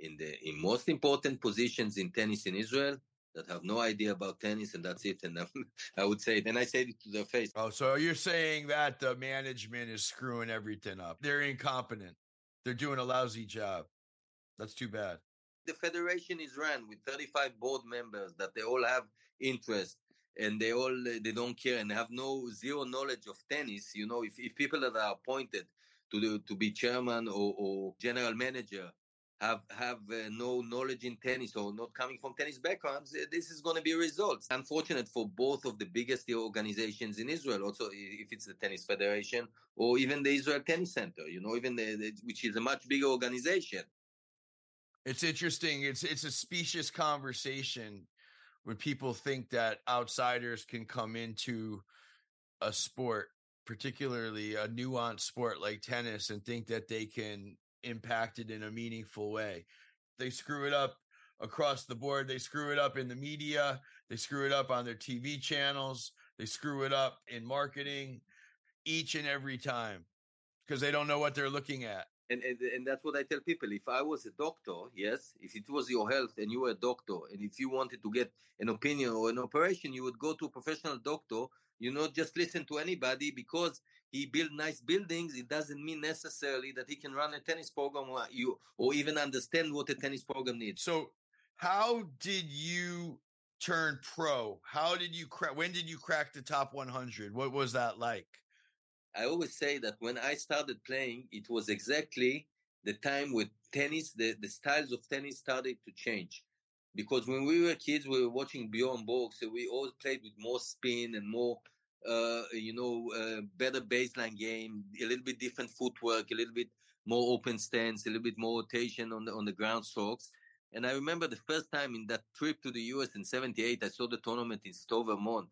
in the in most important positions in tennis in Israel that have no idea about tennis and that's it. And I would say, then I say it to their face. Oh, so you're saying that the management is screwing everything up? They're incompetent. They're doing a lousy job. That's too bad. The federation is run with 35 board members that they all have interest and they all they don't care and have no zero knowledge of tennis. You know, if, if people that are appointed to the, to be chairman or, or general manager have have uh, no knowledge in tennis or not coming from tennis backgrounds, uh, this is going to be results. Unfortunate for both of the biggest organizations in Israel. Also, if it's the tennis federation or even the Israel Tennis Center, you know, even the, the which is a much bigger organization. It's interesting. It's it's a specious conversation when people think that outsiders can come into a sport particularly a nuanced sport like tennis and think that they can impacted in a meaningful way. They screw it up across the board. They screw it up in the media. They screw it up on their TV channels. They screw it up in marketing each and every time because they don't know what they're looking at. And, and, and that's what I tell people. If I was a doctor, yes, if it was your health and you were a doctor, and if you wanted to get an opinion or an operation, you would go to a professional doctor. You not just listen to anybody because he built nice buildings, it doesn't mean necessarily that he can run a tennis program or you or even understand what a tennis program needs. So, how did you turn pro? How did you crack? When did you crack the top 100? What was that like? I always say that when I started playing, it was exactly the time with tennis, the, the styles of tennis started to change. Because when we were kids, we were watching Bjorn Borg, so we always played with more spin and more uh, you know, uh, better baseline game, a little bit different footwork, a little bit more open stance, a little bit more rotation on the on the ground strokes. And I remember the first time in that trip to the US in '78, I saw the tournament in Stowe, Vermont,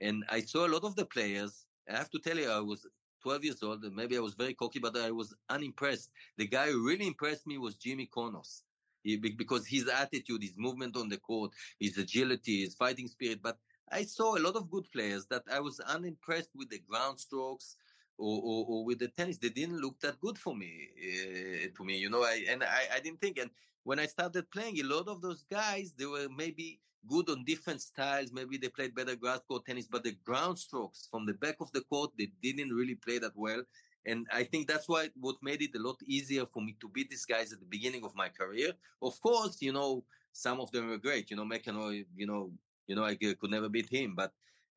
and I saw a lot of the players. I have to tell you, I was 12 years old, and maybe I was very cocky, but I was unimpressed. The guy who really impressed me was Jimmy Connors. Because his attitude, his movement on the court, his agility, his fighting spirit. But I saw a lot of good players that I was unimpressed with the ground strokes or, or, or, with the tennis, they didn't look that good for me. Uh, to me, you know, I and I, I didn't think. And when I started playing, a lot of those guys, they were maybe good on different styles. Maybe they played better grass court tennis, but the ground strokes from the back of the court, they didn't really play that well. And I think that's why what made it a lot easier for me to beat these guys at the beginning of my career. Of course, you know, some of them were great. You know, McEnroe, you know, you know, I could never beat him, but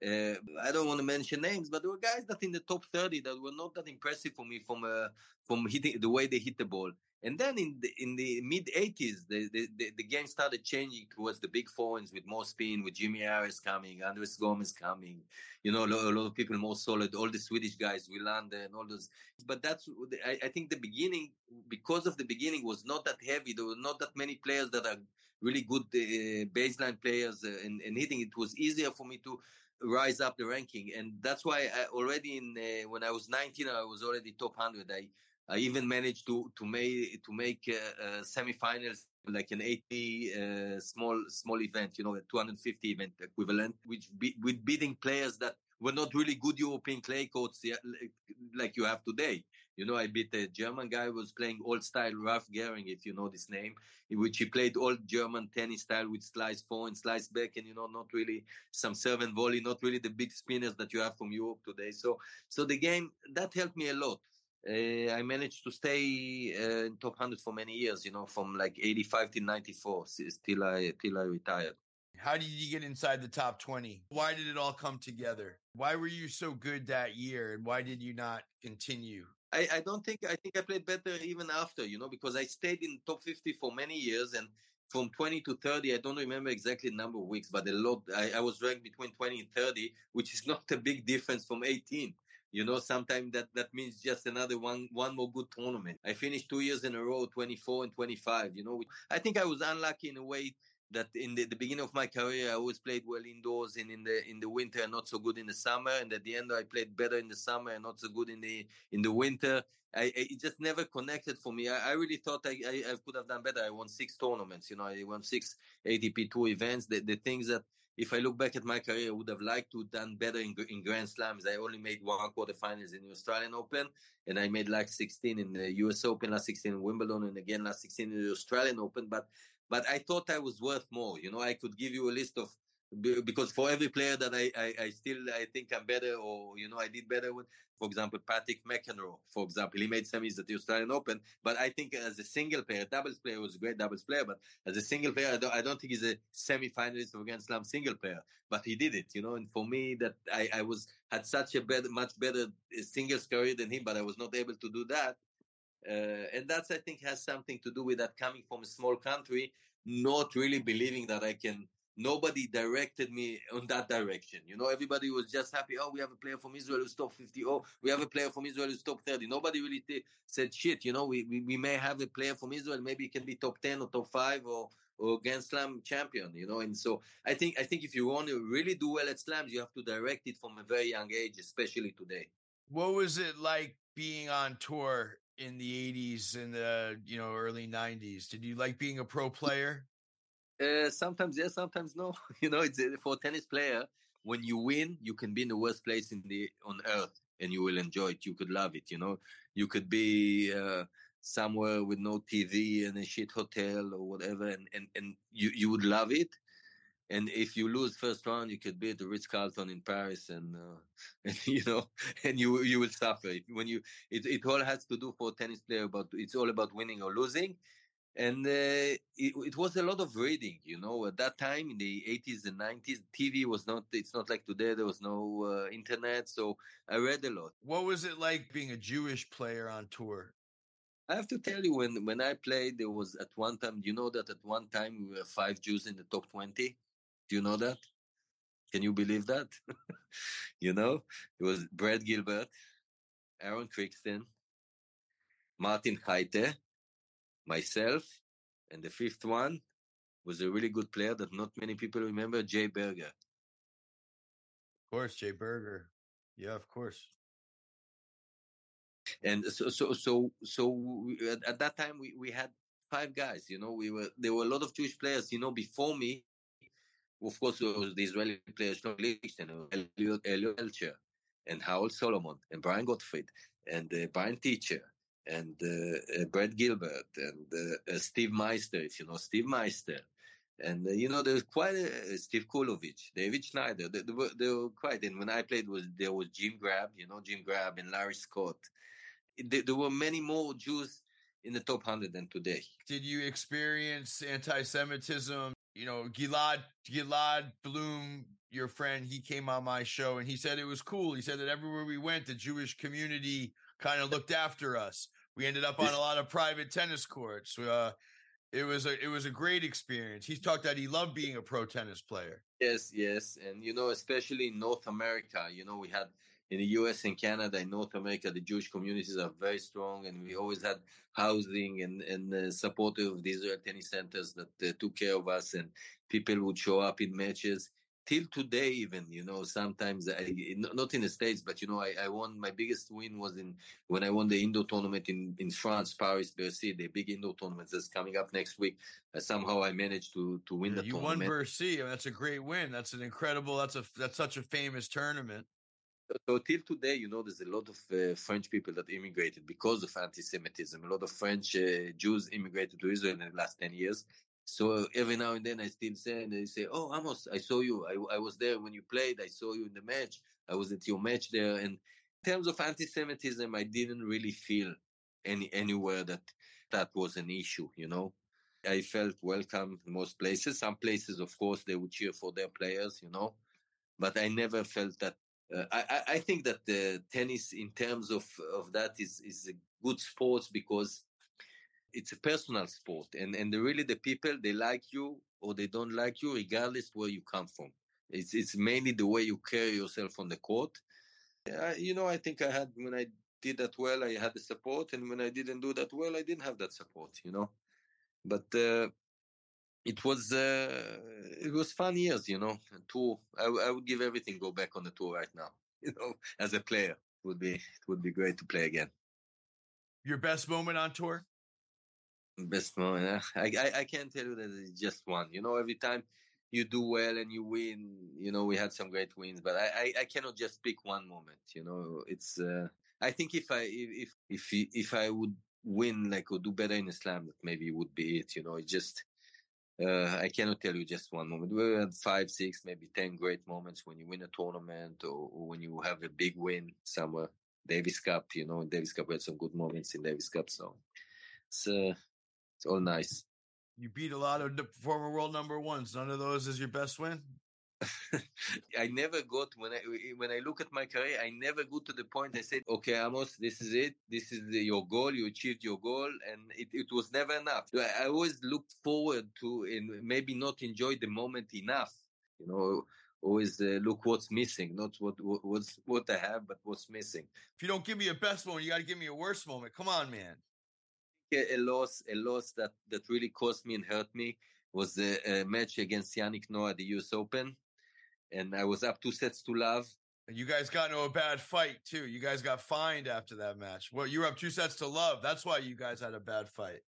uh, I don't want to mention names, but there were guys that in the top 30 that were not that impressive for me from uh, from hitting the way they hit the ball. And then in the in the mid 80s, the, the, the, game started changing towards the big foreigns with more spin, with Jimmy Arias coming, Andres Gomez coming, you know, a lot, a lot of people more solid, all the Swedish guys, Wilander and all those. But that's, I, I, think the beginning, because of the beginning, was not that heavy. There were not that many players that are really good uh, baseline players uh, and, and hitting. It was easier for me to rise up the ranking. And that's why I already in, uh, when I was 19, I was already top 100. I, I even managed to to make to make uh, uh, semifinals like an 80 uh, small small event, you know, a 250 event equivalent, which be, with beating players that were not really good European clay courts like you have today. You know, I beat a German guy who was playing old style Rolf Gehring, if you know this name, in which he played old German tennis style with slice forward, slice back, and you know, not really some serve and volley, not really the big spinners that you have from Europe today. So, so the game that helped me a lot I managed to stay uh, in top 100 for many years, you know, from like 85 to 94 till I, till I retired. How did you get inside the top 20? Why did it all come together? Why were you so good that year? And why did you not continue? I, I don't think, I think I played better even after, you know, because I stayed in top 50 for many years and from 20 to 30, I don't remember exactly the number of weeks, but a lot, I, I was ranked between 20 and 30, which is not a big difference from 18 you know sometimes that that means just another one one more good tournament i finished two years in a row 24 and 25 you know i think i was unlucky in a way that in the, the beginning of my career i always played well indoors and in the in the winter and not so good in the summer and at the end i played better in the summer and not so good in the in the winter I, it just never connected for me. I, I really thought I, I, I, could have done better. I won six tournaments, you know, I won six ATP two events. The, the things that if I look back at my career, I would have liked to have done better in, in Grand Slams. I only made one quarterfinals in the Australian Open, and I made like 16 in the US Open, last 16 in Wimbledon, and again last 16 in the Australian Open. But but I thought I was worth more. You know, I could give you a list of because for every player that I, I, I, still I think I'm better or you know I did better with for example Patrick McEnroe for example he made semis at the Australian Open but I think as a single player doubles player was a great doubles player but as a single player I don't, I don't think he's a semi-finalist of Grand Slam single player but he did it you know and for me that I, I was had such a better much better singles career than him but I was not able to do that. Uh, and that's I think has something to do with that coming from a small country not really believing that I can nobody directed me on that direction. You know, everybody was just happy. Oh, we have a player from Israel who's top 50. Oh, we have a player from Israel who's top 30. Nobody really t- said shit. You know, we, we, we may have a player from Israel. Maybe it can be top 10 or top 5 or, or Grand Slam champion, you know. And so I think, I think if you want to really do well at slams, you have to direct it from a very young age, especially today. What was it like being on tour in the 80s and the, you know, early 90s? Did you like being a pro player? Uh, sometimes yes, sometimes no. you know, it's uh, for a tennis player. When you win, you can be in the worst place in the on earth, and you will enjoy it. You could love it. You know, you could be uh, somewhere with no TV and a shit hotel or whatever, and and and you you would love it. And if you lose first round, you could be at the Ritz Carlton in Paris, and, uh, and you know, and you you will suffer when you. It it all has to do for a tennis player, but it's all about winning or losing and uh, it, it, was a lot of reading you know at that time in the 80s and 90s tv was not it's not like today there was no uh, internet so i read a lot. What was it like being a jewish player on tour? I have to tell you when when i played there was at one time you know that at one time we were five jews in the top 20 do you know that? Can you believe that? You know it was brad gilbert aaron Krickstein, martin Jaite, myself, and the fifth one was a really good player that not many people remember, Jay Berger. Of course, Jay Berger. Yeah, of course. And so, so, so, so we, at, at, that time we, we had five guys. You know, we were there were a lot of Jewish players. You know, before me, of course, there was the Israeli players, Shlomo Glickstein, Eliot Teltscher, and Harold Solomon and Brian Gottfried and uh, Brian Teacher and uh, uh, Brad Gilbert and uh, uh, Steve Meister, if you know Steve Meister. And you know, there's quite a Steve Krulevitz, David Schneider. They, they, were, they were quite. And when I played, was there was Jim Grabb, you know, Jim Grabb and Larry Scott. There, there were many more Jews in the top hundred than today. Did you experience anti-Semitism? You know, Gilad Gilad Bloom, your friend, he came on my show and he said it was cool. He said that everywhere we went, the Jewish community kind of looked after us. We ended up on a lot of private tennis courts. Uh, it was a it was a great experience. He talked that he loved being a pro tennis player. Yes, yes, and you know, especially in North America, you know, we had in the U.S. and Canada, in North America, the Jewish communities are very strong, and we always had housing and and uh, support of the Israel tennis centers that uh, took care of us, and people would show up in matches till today even you know sometimes I, not in the states but you know I, I won my biggest win was in when i won the indoor tournament in in france paris bercy the big indoor tournament that's coming up next week uh, somehow i managed to to win yeah, the you tournament won bercy that's a great win that's an incredible that's a that's such a famous tournament so till today, you know, there's a lot of uh, French people that immigrated because of anti-Semitism. A lot of French uh, Jews immigrated to Israel in the last 10 years. So every now and then I still say, and they say, "Oh, Amos, I saw you. I, I was there when you played. I saw you in the match. I was at your match there." And in terms of anti-Semitism, I didn't really feel any anywhere that that was an issue. You know, I felt welcome in most places. Some places, of course, they would cheer for their players. You know, but I never felt that. Uh, I, I think that the tennis, in terms of of that, is is a good sport because it's a personal sport and and really the people they like you or they don't like you regardless where you come from. It's it's mainly the way you carry yourself on the court. I, you know i think i had when i did that well i had the support and when i didn't do that well i didn't have that support you know? But uh, it was uh, it was fun years you know? Tour I, I would give everything go back on the tour right now you know as a player. It would be it would be great to play again. Your best moment on tour Best moment. I, I I can't tell you that it's just one. You know, every time you do well and you win, you know, we had some great wins, but I I, I cannot just pick one moment. You know, it's. Uh, I think if I if if if I would win like or do better in Islam, that maybe would be it. You know, it just. Uh, I cannot tell you just one moment. We had five, six, maybe ten great moments when you win a tournament or, or when you have a big win somewhere. Davis Cup, you know, in Davis Cup we had some good moments in Davis Cup. So it's uh, it's all nice. You beat a lot of the former world number ones. None of those is your best win. I never got when I when I look at my career, I never got to the point I said, "Okay, Amos, this is it. This is the, your goal. You achieved your goal," and it, it was never enough. I always looked forward to and maybe not enjoy the moment enough. You know, always uh, look what's missing, not what, what what's what I have, but what's missing. If you don't give me a best moment, you got to give me a worst moment. Come on, man a loss, a loss that that really cost me and hurt me was a, a uh, match against Yannick Noah at the U.S. Open, and I was up two sets to love. And you guys got into a bad fight too. You guys got fined after that match. Well, you were up two sets to love. That's why you guys had a bad fight.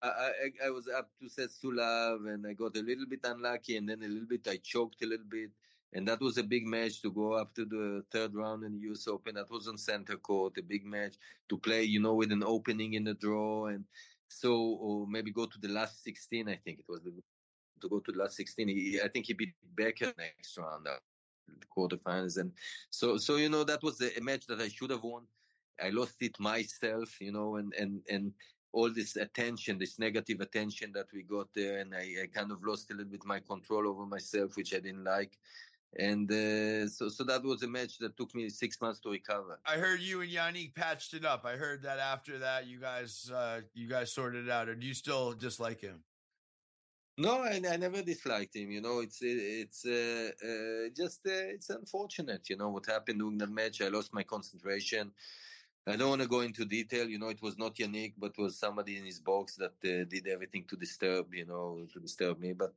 I, I, I was up two sets to love, and I got a little bit unlucky, and then a little bit I choked a little bit, and that was a big match to go up to the third round in the U.S. Open. That was on center court, a big match to play, you know, with an opening in the draw, and so or maybe go to the last 16. I think it was the, to go to the last 16. He, I think he beat Becker next round, uh, the quarterfinals, and so so you know that was a match that I should have won. I lost it myself, you know, and and and all this attention, this negative attention that we got there, and I, I kind of lost a little bit my control over myself, which I didn't like and uh, so so that was a match that took me six months to recover. I heard you and Yannick patched it up. I heard that after that you guys uh, you guys sorted it out. Or do you still dislike him? No, I, I never disliked him. You know, it's it's uh, uh, just uh, it's unfortunate. You know what happened during that match. I lost my concentration. I don't want to go into detail. You know, it was not Yannick, but was somebody in his box that uh, did everything to disturb. You know, to disturb me. But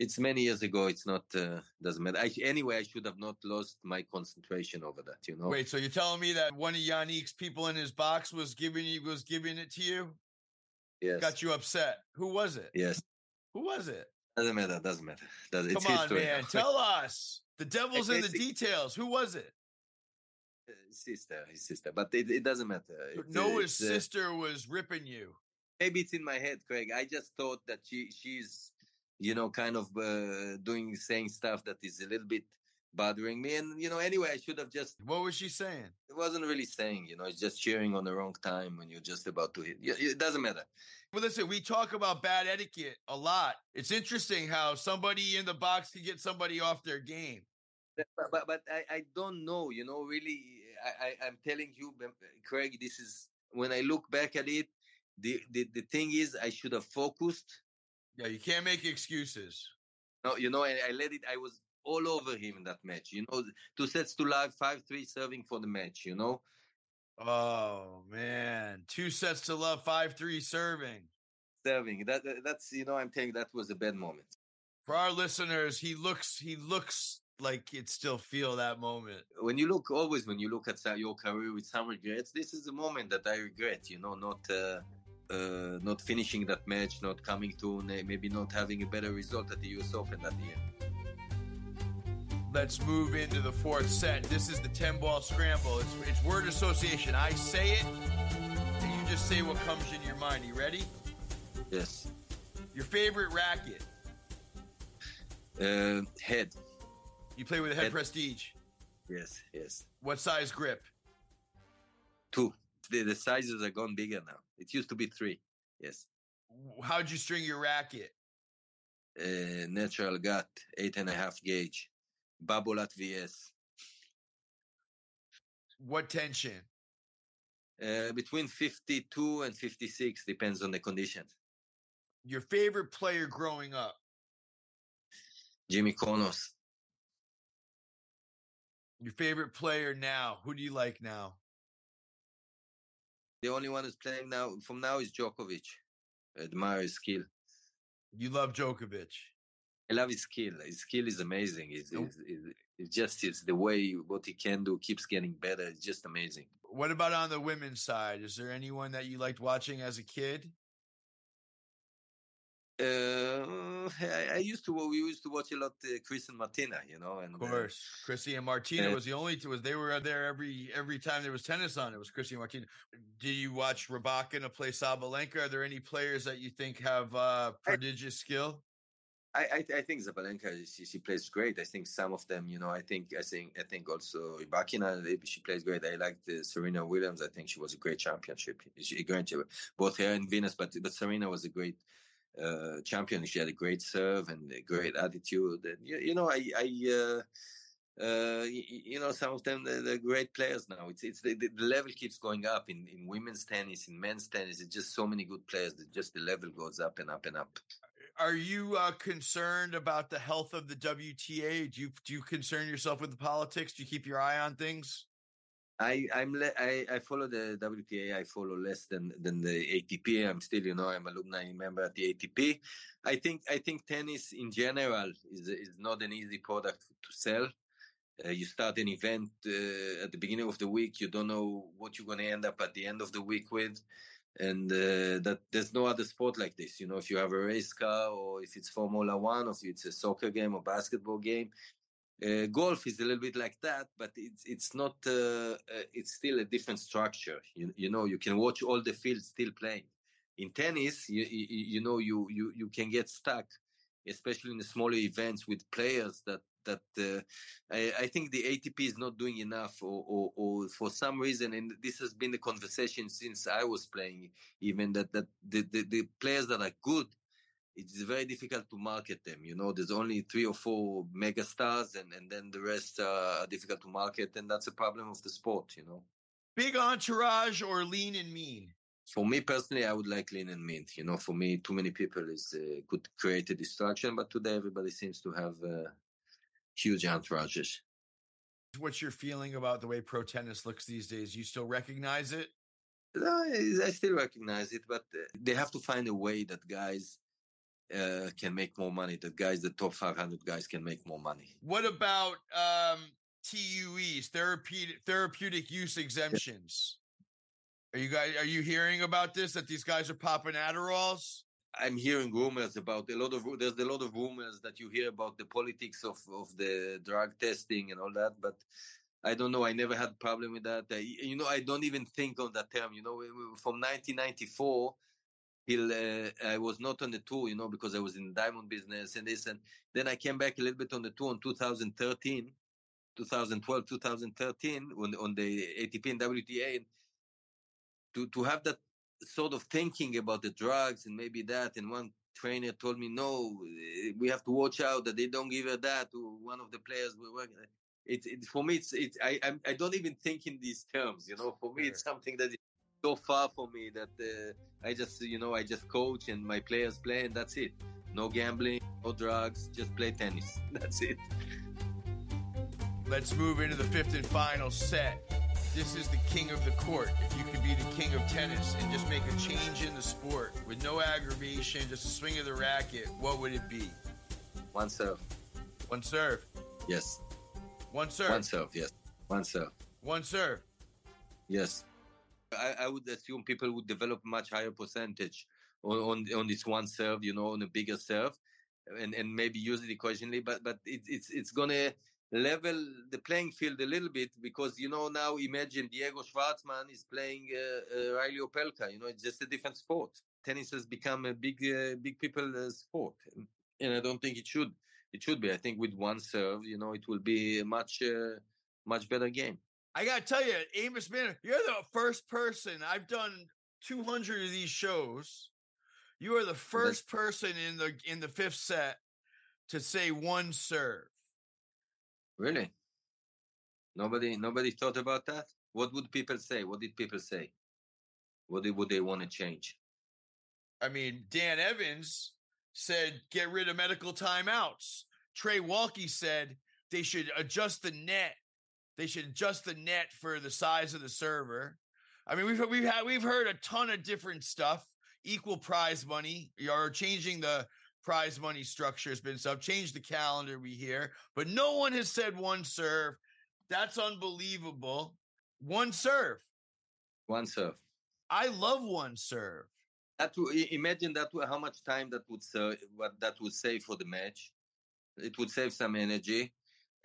it's many years ago. It's not uh, doesn't matter. I, anyway, I should have not lost my concentration over that. You know. Wait, so you're telling me that one of Yannick's people in his box was giving you was giving it to you? Yes. Got you upset. Who was it? Yes. Who was it? Doesn't matter. Doesn't matter. Doesn't, Come on, man. Tell us. The devil's in the details. Who was it? sister, his sister, but it, it doesn't matter. It's, Noah's uh, sister was ripping you. maybe it's in my head, Craig. I just thought that she she's you know kind of uh, doing saying stuff that is a little bit bothering me, and you know anyway I should have just What was she saying? it wasn't really saying you know it's just cheering on the wrong time when you're just about to hit. Yeah, It doesn't matter. Well, listen, we talk about bad etiquette a lot. It's interesting how somebody in the box can get somebody off their game. But but, but I, I don't know. You know really I, I I'm telling you, Craig. This is when I look back at it. The, the the thing is I should have focused Yeah, you can't make excuses. No, you know, I, I let it. I was all over him in that match. You know, two sets to live, five three serving for the match. You know, Oh man, two sets to love, five three serving. serving. That that- that's you know, I'm telling you, that was a bad moment. For our listeners, he looks he looks like it still feel that moment. When you look, always when you look at your career with some regrets, this is the moment that I regret. You know, not. Uh, uh, not finishing that match, not coming to maybe not having a better result at the US Open that year. Let's move into the fourth set. This is the 10 ball scramble. It's, it's word association. I say it, and you just say what comes in your mind. You ready? Yes. Your favorite racket? Uh, head. You play with a head Head. prestige. Yes, yes. What size grip? Two. The, the sizes are gone bigger now. It used to be three. Yes. How'd you string your racket? uh, natural gut, eight and a half gauge, Babolat VS, What tension? uh, between 52 and 56, depends on the conditions. Your favorite player growing up? Jimmy Connors, Your favorite player now? Who do you like now? The only one who's playing now from now is Djokovic. Admire his skill. You love Djokovic. I love his skill. His skill is amazing. It's, Nope. it's, it's, it's just it's the way what he can do keeps getting better. It's just amazing. What about on the women's side? Is there anyone that you liked watching as a kid? Uh, I, I used to we used to watch a lot uh, Chris and Martina, you know, and Of uh, course, Chrissy and Martina was the only two. Was they were there every every time there was tennis on. It was Chrissy and Martina. Do you watch Rybakina play Sabalenka? Are there any players that you think have uh, prodigious skill? I, I, I think Sabalenka she, she plays great. I think some of them, you know, I think I think I think also Rybakina she plays great. I like the Serena Williams. I think she was a great championship. She a great both her and Venus, but but Serena was a great uh, champion. She had a great serve and a great attitude. And you, you know, I I. Uh, uh, you, you know, some of them they're, they're great players now. It's it's the, the level keeps going up in, in women's tennis, in men's tennis. It's just so many good players that just the level goes up and up and up. Are you uh, concerned about the health of the WTA? Do you do you concern yourself with the politics? Do you keep your eye on things? I I'm le- I I follow the WTA. I follow less than than the ATP. I'm still, you know, I'm alumni member at the ATP. I think I think tennis in general is is not an easy product to sell. Uh, you start an event uh, at the beginning of the week, you don't know what you're going to end up at the end of the week with, and uh, that there's no other sport like this. You know, if you have a race car, or if it's Formula One, or if it's a soccer game or basketball game, uh, golf is a little bit like that, but it's it's not. Uh, uh, it's still a different structure. You you know, you can watch all the fields still playing. In tennis, you you, you know you you you can get stuck, especially in the smaller events with players that that uh, I, I think the ATP is not doing enough, or, or or for some reason, and this has been the conversation since I was playing, even that that the the, the players that are good it's very difficult to market them. You know, there's only three or four mega stars, and, and then the rest are difficult to market, and that's a problem of the sport. You know, Big entourage or lean and mean? for me personally, I would like lean and mean. You know, for me, too many people is uh, could create a distraction, but today everybody seems to have uh, huge entourages. What's your feeling about the way pro tennis looks these days? You still recognize it? No, I I still recognize it, but uh, they have to find a way that guys uh, can make more money. The guys, the top 500 guys, can make more money. What about um, TUEs, therapeutic therapeutic use exemptions? Are you guys are you hearing about this? That these guys are popping Adderalls? I'm hearing rumors about a lot of there's a lot of rumors that you hear about the politics of of the drug testing and all that, but I don't know. I never had a problem with that. I, you know, I don't even think of that term. You know, from 1994 till uh, I was not on the tour, you know, because I was in the diamond business and this, and then I came back a little bit on the tour in 2013, 2012, 2013, on, on the ATP and WTA, and to to have that sort of thinking about the drugs and maybe that, and one trainer told me, no, we have to watch out that they don't give her that to one of the players we're working. It's it, for me, it's it. I I'm, I don't even think in these terms, you know. For me, it's something that is so far for me that uh, I just you know I just coach and my players play and that's it. No gambling, no drugs, just play tennis. That's it. Let's move into the fifth and final set. This is the king of the court. If you could be the king of tennis and just make a change in the sport with no aggravation, just a swing of the racket, what would it be? One serve. One serve. Yes. One serve. One serve. Yes. One serve. One serve. Yes. I, I would assume people would develop much higher percentage on, on, on this one serve, you know, on a bigger serve, and and maybe use it occasionally. But but it, it's it's gonna level the playing field a little bit because you know now imagine Diego Schwartzman is playing uh, uh, Reilly Opelka. You know, it's just a different sport. Tennis has become a big uh, big people uh, sport, and, and, I don't think it should it should be. I think with one serve, you know, it will be a much uh, much better game. I gotta tell you, Amos Manor, you're the first person I've done 200 of these shows. You are the first person in the in the fifth set to say one serve. Really? Nobody nobody thought about that? What would people say? What did people say? What did, would they want to change? I mean, Dan Evans said get rid of medical timeouts. Trey Waltke said they should adjust the net. They should adjust the net for the size of the server. I mean, we've we've had we've heard a ton of different stuff. Equal prize money, or changing the prize money structure has been stuff. Change the calendar, we hear, but no one has said one serve. That's unbelievable. One serve. One serve. I love one serve. That imagine that how much time that would save, what that would save for the match. It would save some energy,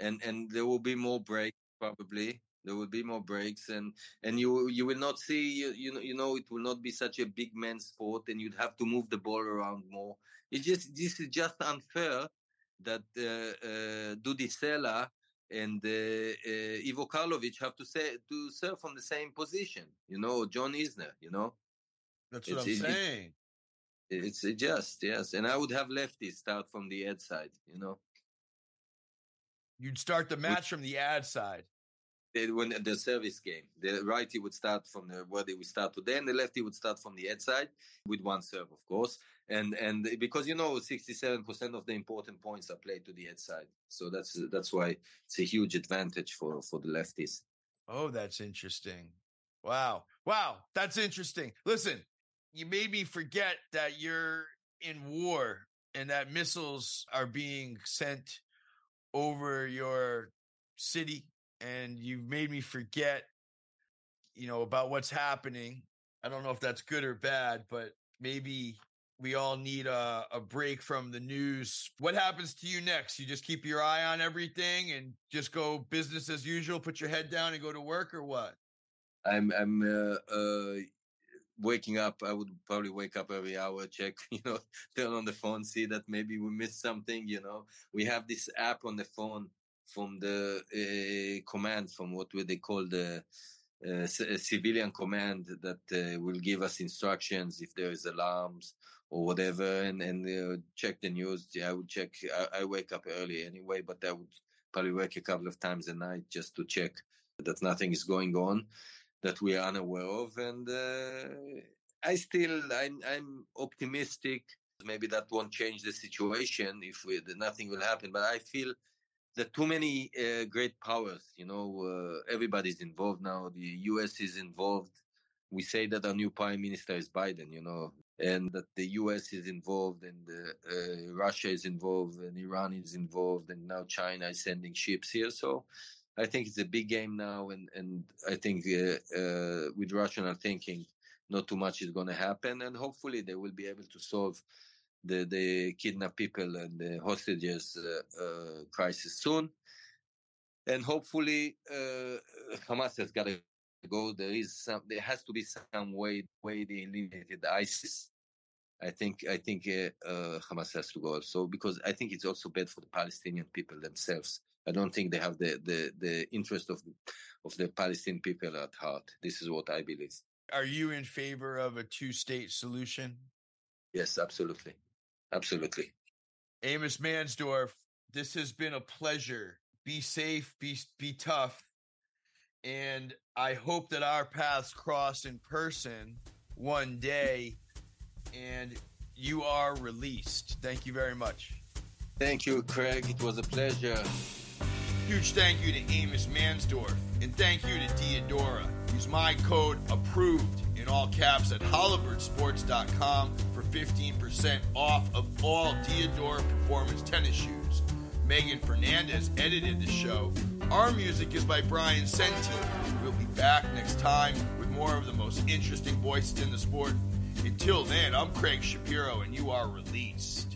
and and there will be more breaks probably. There will be more breaks, and and you you will not see you, you know you know it will not be such a big man sport, and you'd have to move the ball around more. It's just this is just unfair that uh, uh, Dudi Sela and uh, uh, Ivo Karlovic have to say to serve from the same position. You know, John Isner. You know, that's what it's, I'm it, saying. It, it's just yes, and I would have lefties start from the ad side. You know, you'd start the match from the ad side when the service game, the righty would start from the, where they would start today, and the lefty would start from the ad side with one serve, of course. And and because you know, sixty-seven percent of the important points are played to the ad side, so that's that's why it's a huge advantage for for the lefties. Oh, that's interesting. Wow, wow, that's interesting. Listen, you made me forget that you're in war and that missiles are being sent over your city and you've made me forget, you know, about what's happening. I don't know if that's good or bad, but maybe we all need a, a break from the news. What happens to you next? You just keep your eye on everything and just go business as usual, put your head down and go to work or what? I'm I'm uh, uh, waking up. I would probably wake up every hour, check, you know, turn on the phone, see that maybe we missed something. You know, we have this app on the phone from the uh, command, from what they call the uh, civilian command that uh, will give us instructions if there is alarms or whatever, and and uh, check the news. Yeah, I would check. I, I, wake up early anyway, but I would probably wake a couple of times a night just to check that nothing is going on that we are unaware of. And uh, I still, I'm, I'm optimistic. Maybe that won't change the situation if we, nothing will happen, but I feel are too many uh, great powers. You know, uh, everybody's involved now. The U.S. is involved. We say that our new prime minister is Biden. You know, and that the U.S. is involved, and uh, Russia is involved, and Iran is involved, and now China is sending ships here. So. I think it's a big game now, and and I think uh, uh, with rational thinking, not too much is going to happen, and hopefully they will be able to solve the, the kidnapped people and the hostages uh, uh, crisis soon. and hopefully Hamas has got to go. There is some. There has to be some way way they eliminated ISIS. I think I think uh, uh, Hamas has to go also because I think it's also bad for the Palestinian people themselves. I don't think they have the the, the interest of of the Palestinian people at heart. This is what I believe. Are you in favor of a two state solution? Yes, absolutely, absolutely. Amos Mansdorf, this has been a pleasure. Be safe, be be tough, and I hope that our paths cross in person one day and you are released. Thank you very much. Thank you, Craig. It was a pleasure. Huge thank you to Amos Mansdorf, and thank you to Diadora. Use my code APPROVED in all caps at holabirdsports.com for 15% off of all Diadora performance tennis shoes. Megan Fernandez edited the show. Our music is by Brian Senti. We'll be back next time with more of the most interesting voices in the sport. Until then, I'm Craig Shapiro, and you are released.